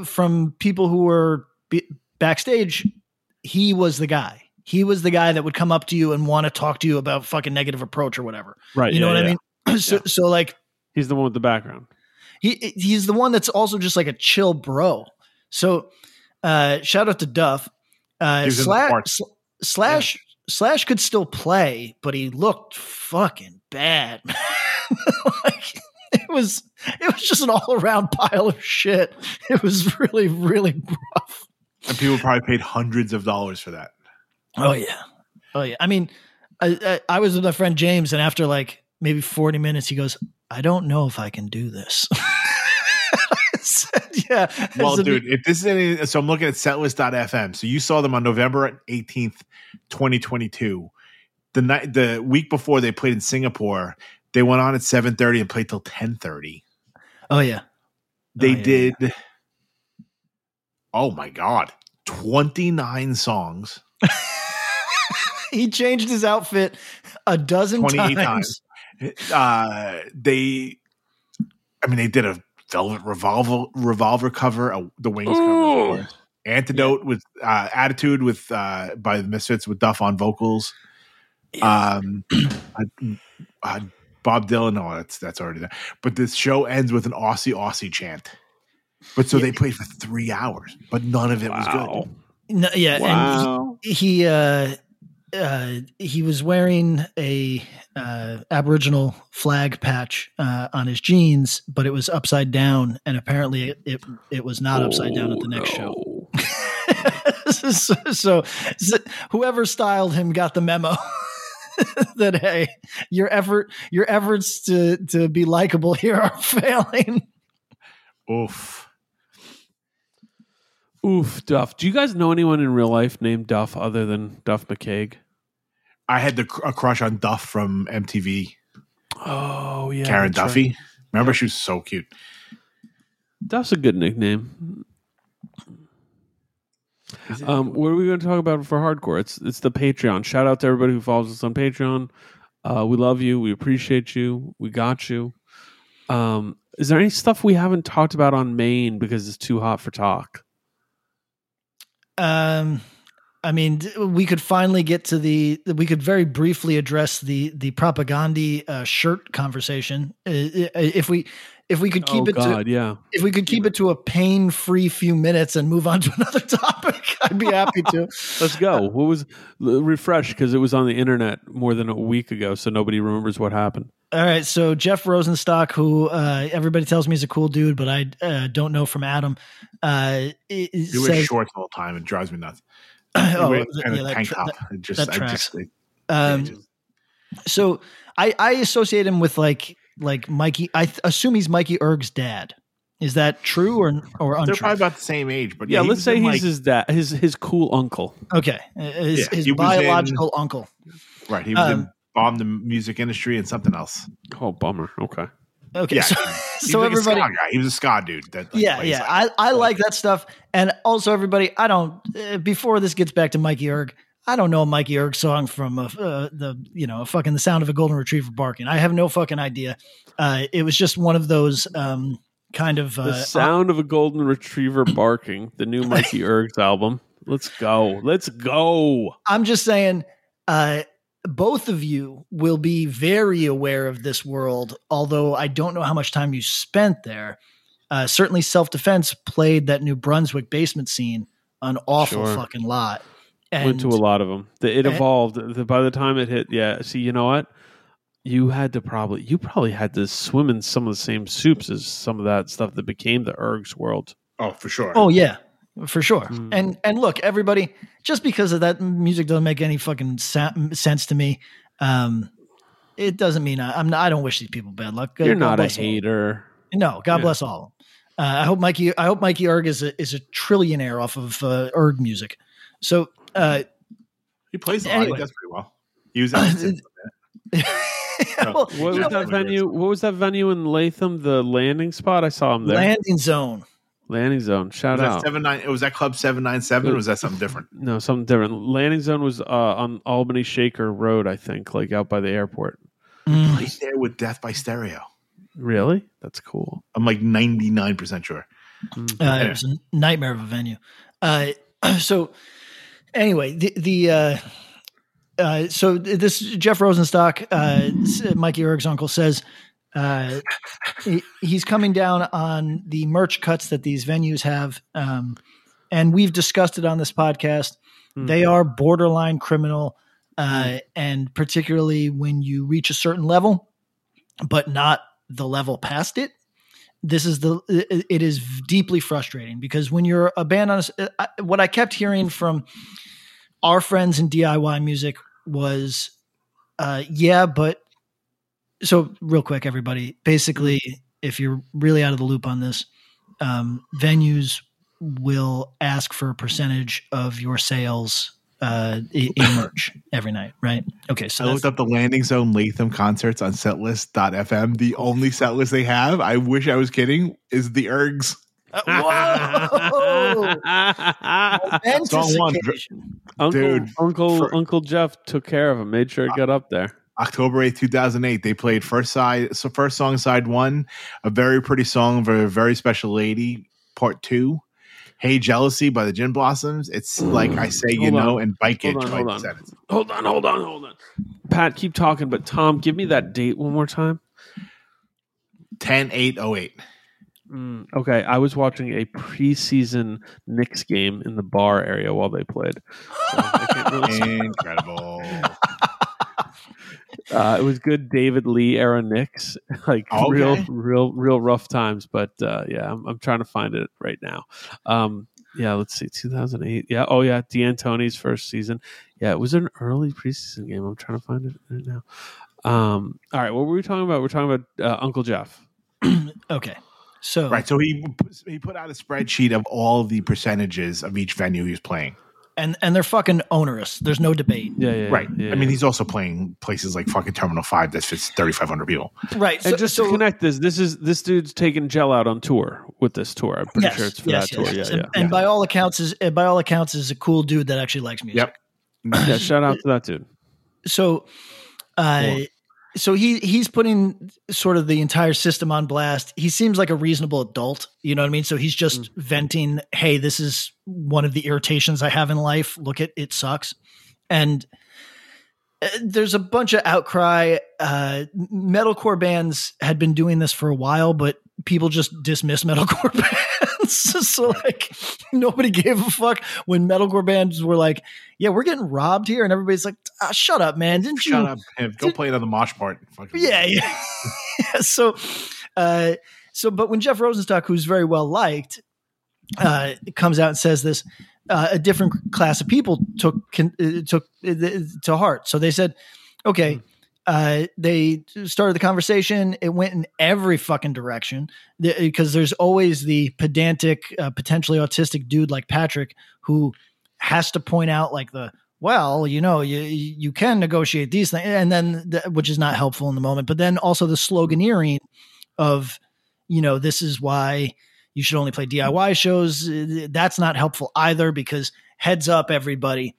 from people who were b- backstage, he was the guy. He was the guy that would come up to you and want to talk to you about fucking negative approach or whatever. Right. You know yeah, what yeah. I mean? so, so like He's the one with the background. he he's the one that's also just like a chill bro. So uh shout out to Duff. Uh He was in the slash, slash slash could still play, but he looked fucking bad. it was it was just an all around pile of shit. It was really, really rough. And people probably paid hundreds of dollars for that. Oh yeah. Oh yeah. I mean, I, I, I was with my friend James, and after like maybe 40 minutes, he goes, I don't know if I can do this. Said, yeah. Well, dude, if this is any, so I'm looking at setlist.fm. So you saw them on November 18th, 2022. The night, the week before they played in Singapore, they went on at 7:30 and played till 10:30. Oh yeah. They Oh, yeah, did. Oh my god, 29 songs, He changed his outfit a dozen 28 times. times. Uh, they, I mean, they did a Velvet Revolver revolver cover, a, the Wings cover, of Ooh. course. Antidote with uh, Attitude with uh, by the Misfits with Duff on vocals. Um, uh, uh, Bob Dylan, no, that's that's already there. But this show ends with an Aussie Aussie chant. But so Yeah. they played for three hours, but none of it was good. No, yeah, Wow. and he, he uh uh he was wearing a uh aboriginal flag patch uh on his jeans but it was upside down and apparently it it, it was not upside down at the Oh, next show so, so, so whoever styled him got the memo that hey your effort your efforts to to be likable here are failing Oof. Oof, Duff. Do you guys know anyone in real life named Duff other than Duff McKagan? I had the a crush on Duff from MTV. Oh yeah, Karen that's right. Duffy. Remember, she was so cute. Duff's a good nickname. Um, what are we going to talk about for hardcore? It's it's the Patreon. Shout out to everybody who follows us on Patreon. Uh, we love you. We appreciate you. We got you. Um, is there any stuff we haven't talked about on Maine because it's too hot for talk? Um, I mean, we could finally get to the. We could very briefly address the the Propagandhi uh, shirt conversation. Uh, if we if we could keep oh it God, to yeah. if we could keep it to a pain free few minutes and move on to another topic, I'd be happy to. Let's go. What was l- refresh because it was on the internet more than a week ago, so nobody remembers what happened. All right, so Jeff Rosenstock, who uh, everybody tells me is a cool dude, but I uh, don't know from Adam, uh, i- i- He wears says, shorts all the time. It drives me nuts. oh, He wears- yeah, a that tank top. It just, that I tracks. just, it- um, it just- so I, I associate him with like like Mikey. I th- assume he's Mikey Erg's dad. Is that true or or they're untrue? probably about the same age, but Yeah, yeah, let's say he's like, his dad, his his cool uncle. okay, uh, his, Yeah, his he was biological uncle. right. He was in um, bomb the music industry and something else. Oh, bummer. Okay. Okay, Yeah, so, so like everybody, ska guy. He was a ska dude. That, like, yeah, yeah, like- I I like that stuff, and also everybody. I don't. Uh, before this gets back to Mikey Erg, I don't know a Mikey Erg song from a, uh, the you know fucking the sound of a golden retriever barking. I have no fucking idea. Uh, it was just one of those um, kind of The uh, sound of a golden retriever barking. The new Mikey Ergs album. Let's go. Let's go. I'm just saying, uh, both of you will be very aware of this world, although I don't know how much time you spent there. Uh, certainly, self defense played that New Brunswick basement scene an awful Sure. fucking lot. And Went to a lot of them. The, it and- evolved. The, by the time it hit, yeah. See, you know what? You had to probably, you probably had to swim in some of the same soups as some of that stuff that became the Ergs world. oh, for sure. Oh yeah, for sure. Mm. And and look, everybody, just because of that music doesn't make any fucking sa- sense to me. Um, it doesn't mean I, I'm not. I don't wish these people bad luck. You're God not a bless all. hater. No, God Yeah. bless all. of them. Uh, I hope Mikey. I hope Mikey Erg is a is a trillionaire off of uh, Erg music. So uh, he plays a lot. Anyway. He does pretty well. He was at the- well, What was know that venue? What was that venue in Latham? The landing spot. I saw him there. landing zone. Landing Zone. Shout Was that out. seven nine? Was that Club Seven Nine Seven? Or was that something different? No, something different. Landing Zone was uh, on Albany Shaker Road, I think, like out by the airport. Mm. Right there with Death by Stereo. Really? That's cool. I'm like 99 percent sure. Uh, it was a nightmare of a venue. Uh, so anyway, the the uh, uh, so this Jeff Rosenstock, uh, Mikey Erg's uncle says uh, he- he's coming down on the merch cuts that these venues have, um, and we've discussed it on this podcast. They are borderline criminal, uh, and particularly when you reach a certain level, but not the level past it this is the it is deeply frustrating because when you're a band on a I- what i kept hearing from our friends in diy music was uh yeah but so real quick everybody basically if you're really out of the loop on this um venues will ask for a percentage of your sales uh in merch every night right okay so I that's, looked up the Landing Zone Latham concerts on setlist.fm. The only setlist they have, I wish I was kidding, is the Ergs. whoa Song one. Authentication. Uncle Dude, Uncle for- Uncle Jeff took care of him. Made sure it got up there. October 8th, 2008. They played first side, so first song, side one, a very pretty song for a very special lady, part two. Hey Jealousy by the Gin Blossoms. It's like I say, you Hold on. know, and Bike It Hold on, hold on. Hold on, hold on, hold on. Pat, keep talking, but Tom, give me that date one more time. 10 8 08. Mm, okay, I was watching a preseason Knicks game in the bar area while they played. So really Incredible. Uh, it was good David Lee era Knicks, like Okay. real, real, real rough times. But uh, yeah, I'm, I'm trying to find it right now. Um, yeah, let's see, 2008. Yeah, oh yeah, D'Antoni's first season. Yeah, it was an early preseason game. I'm trying to find it right now. Um, all right, what were we talking about? We're talking about uh, Uncle Jeff. Okay. So right. So he he put out a spreadsheet of all the percentages of each venue he was playing. And and they're fucking onerous. There's no debate. Yeah, yeah, Right. yeah, I mean, he's also playing places like fucking Terminal 5 that fits 3,500 people. Right. and just so, to connect this, this is this dude's taking Gel out on tour with this tour. I'm pretty yes, sure it's for yes, that tour. yes, yes. Yeah, And, yeah. and by all accounts is by all accounts is a cool dude that actually likes music. Yep. yeah, shout out to that dude. So uh Cool. So he he's putting sort of the entire system on blast. He seems like a reasonable adult, you know what I mean? So he's just venting, "Hey, this is one of the irritations I have in life. Look at it sucks." And uh, there's a bunch of outcry. Uh, metalcore bands had been doing this for a while, but people just dismiss metalcore bands. So like nobody gave a fuck when metalcore bands were like, "Yeah, we're getting robbed here," and everybody's like, ah, "Shut up, man! Didn't you?" Shut up. Him. Go play another mosh part. Fucking- Yeah, yeah. Yeah, so, uh, so, but when Jeff Rosenstock, who's very well liked, uh, comes out and says this, uh, a different class of people took con- uh, took uh, to heart. So they said, okay. Uh, they started the conversation. It went in every fucking direction because there's always the pedantic, uh, potentially autistic dude like Patrick who has to point out like the well, you know, you you can negotiate these things, and then the, which is not helpful in the moment. But then also the sloganeering of, you know, this is why you should only play DIY shows. Uh, That's not helpful either because heads up, everybody,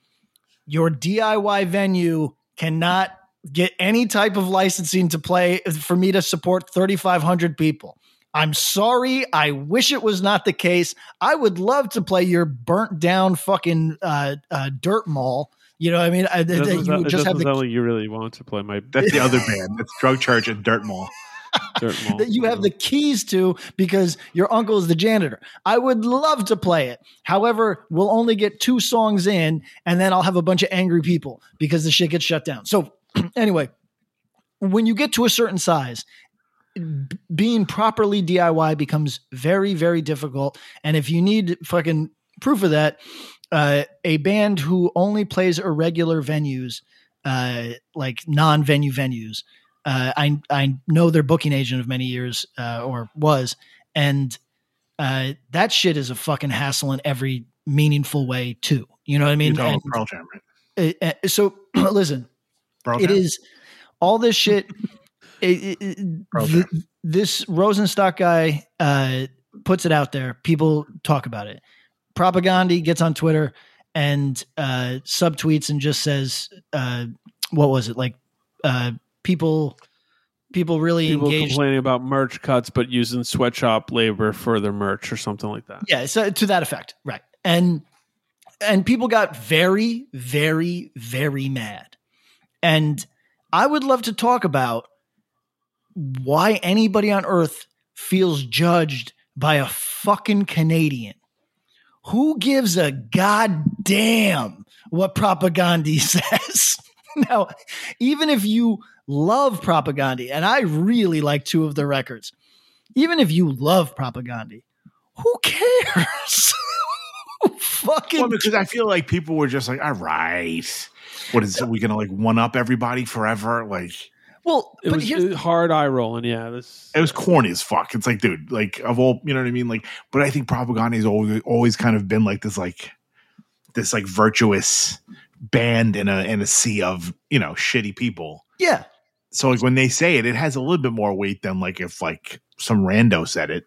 your DIY venue cannot get any type of licensing to play for me to support 3,500 people. I'm sorry. I wish it was not the case. I would love to play your burnt down fucking uh, uh, dirt mall. You know what I mean? I, It that doesn't, you sound, would it just have the you really want to play my That's the other band. That's Drug Charge and Dirt Mall. dirt mall. that you have the keys to because your uncle is the janitor. I would love to play it. However, we'll only get two songs in and then I'll have a bunch of angry people because the shit gets shut down. So, anyway, when you get to a certain size, being properly DIY becomes very, very difficult. And if you need fucking proof of that, uh, a band who only plays irregular venues, uh, like non venue venues, uh, I I know their booking agent of many years uh, or was, and uh, that shit is a fucking hassle in every meaningful way too. You know what I You're mean? And, Pearl Jam, right? uh, so listen, Pearl it Jam? all this shit. it, it- it- Pearl th- Jam. this Rosenstock guy uh, puts it out there. People talk about it. Propagandhi gets on Twitter and uh, subtweets and just says, uh, "What was it like?" Uh, people, people really People engaged. complaining about merch cuts, but using sweatshop labor for their merch or something like that. Yeah, so to that effect, right? And and people got very, very, very mad. And I would love to talk about why anybody on earth feels judged by a fucking Canadian. Who gives a goddamn what Propagandhi says? now, even if you love Propagandhi, and I really like two of the records, even if you love Propagandhi, who cares? Fucking Well, because I feel like people were just like, all right, what is it? We gonna like one up everybody forever? Like well, It but was here's, hard eye rolling. Yeah, this it was corny as fuck. It's like, dude, like of all, you know what I mean? Like, but I think Propagandhi has always always kind of been like this, like this like virtuous band in a in a sea of you know shitty people. yeah, So like when they say it, it has a little bit more weight than like if like some rando said it.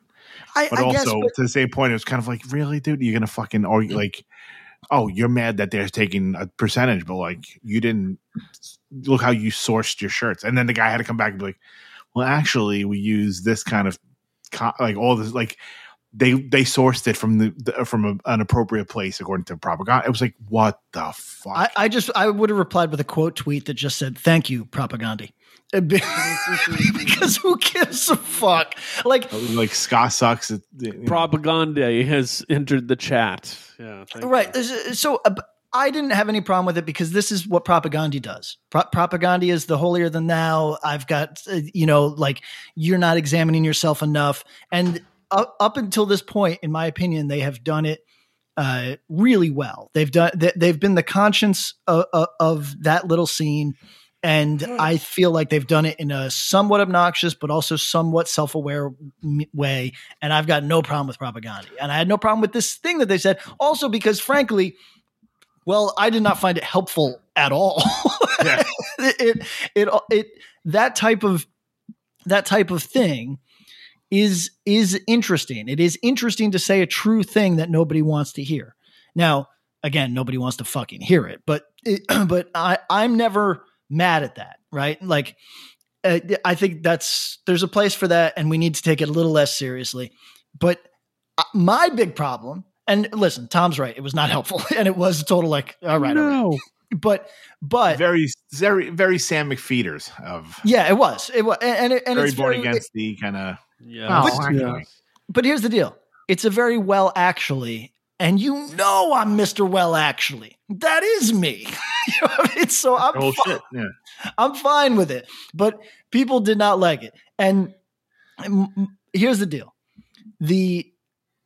I, But I also guess. But, to the same point, it was kind of like, really, dude, you're gonna fucking or like, oh, you're mad that they're taking a percentage, but like you didn't look how you sourced your shirts, and then the guy had to come back and be like, well, actually, we use this kind of like all this like they they sourced it from the, the from a, an appropriate place according to Propagandhi. It was like, what the fuck? I, I just I would have replied with a quote tweet that just said "Thank you, Propagandhi," because who gives a fuck? Like, like ska sucks. It, you know. Propagandhi has entered the chat. Yeah, thank you. right? So uh, I didn't have any problem with it because this is what Propagandhi does. Pro- Propagandhi is the holier than thou. I've got uh, you know, like you're not examining yourself enough, and up, up until this point, in my opinion, they have done it uh, really well. They've done they, they've been the conscience of, of, of that little scene, and hmm. I feel like they've done it in a somewhat obnoxious but also somewhat self aware m- way. And I've got no problem with Propagandhi, and I had no problem with this thing that they said. Also, because frankly, well, I did not find it helpful at all. Yeah. it, it it it that type of that type of thing is is interesting. It is interesting to say a true thing that nobody wants to hear. Now, again, nobody wants to fucking hear it, but it, but I I'm never mad at that, right? Like uh, I think that's there's a place for that, and we need to take it a little less seriously. But uh, my big problem, and listen, Tom's right. It was not helpful, and it was a total like, all right, all right. no. but but very very very Sam McPheeters of yeah, it was it was, and and, it, and very it's born very, against the kind of Yeah, Oh, yeah. But here's the deal. It's a very well actually, and you know I'm Mr. Well actually. That is me. you know I mean? So I'm oh fi- shit yeah. I'm fine with it. But people did not like it. And here's the deal. The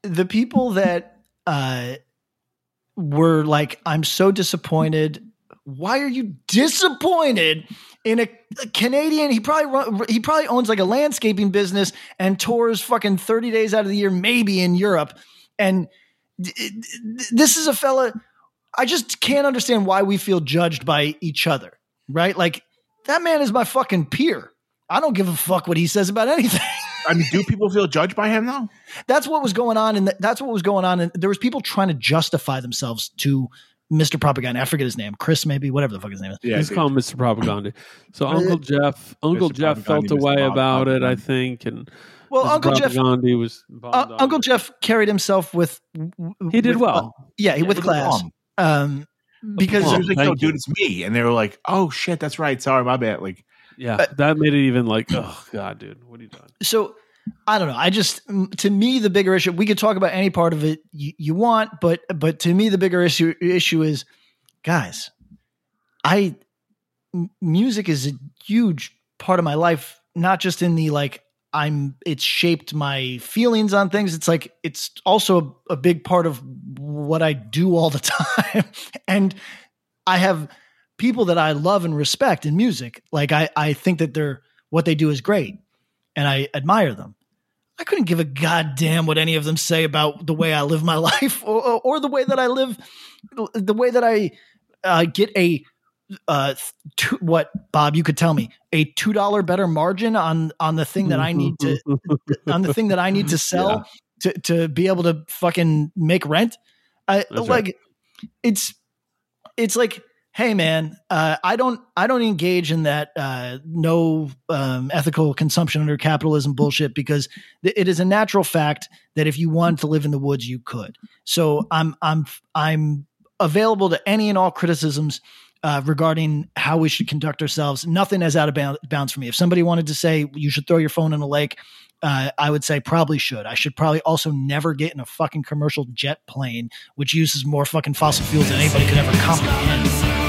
the people that uh were like I'm so disappointed. Why are you disappointed in a, a Canadian? He probably run, he probably owns like a landscaping business and tours fucking 30 days out of the year maybe in Europe. And this is a fella I just can't understand why we feel judged by each other, right? Like that man is my fucking peer. I don't give a fuck what he says about anything. I mean, do people feel judged by him though? that's what was going on, and that's what was going on. And there was people trying to justify themselves to Mr. Propagandhi. I forget his name, Chris, maybe whatever the fuck his name is. Yeah, He's dude. called Mr. Propagandhi. So Uncle Jeff, Uncle Mr. Jeff felt Propagandhi, a way Mr. about it, I think, and Well, Mr. Uncle Jeff, Propagandhi was uh. Uncle Jeff carried himself with. He did with- well. yeah, he with With class. Um, because he Oh, was like, "No, dude, it's me," and they were like, "Oh shit, that's right. Sorry, my bad." Like, Yeah, Uh, that made it even like, oh god, dude, what are you doing? so I don't know. I just mm, to me the bigger issue. We could talk about any part of it you, you want, but but to me the bigger issue issue is, guys, I m- music is a huge part of my life. Not just in the like I'm. It's shaped my feelings on things. It's like it's also a, a big part of what I do all the time, and I have people that I love and respect in music. Like I I think that they're what they do is great and I admire them. I couldn't give a goddamn what any of them say about the way I live my life or, or, the way that I live, the way that I uh, get a uh, two, what Bob you could tell me a two dollar better margin on on the thing that I need to on the thing that I need to sell to to be able to fucking make rent. I That's like right. it's it's like hey man uh, i don't i don't engage in that uh, no um, ethical consumption under capitalism bullshit because th- it is a natural fact that if you wanted to live in the woods you could so i'm i'm i'm available to any and all criticisms uh, regarding how we should conduct ourselves nothing is out of bounds for me if somebody wanted to say you should throw your phone in a lake uh, I would say probably should. I should probably also never get in a fucking commercial jet plane, which uses more fucking fossil fuels than anybody could ever comprehend.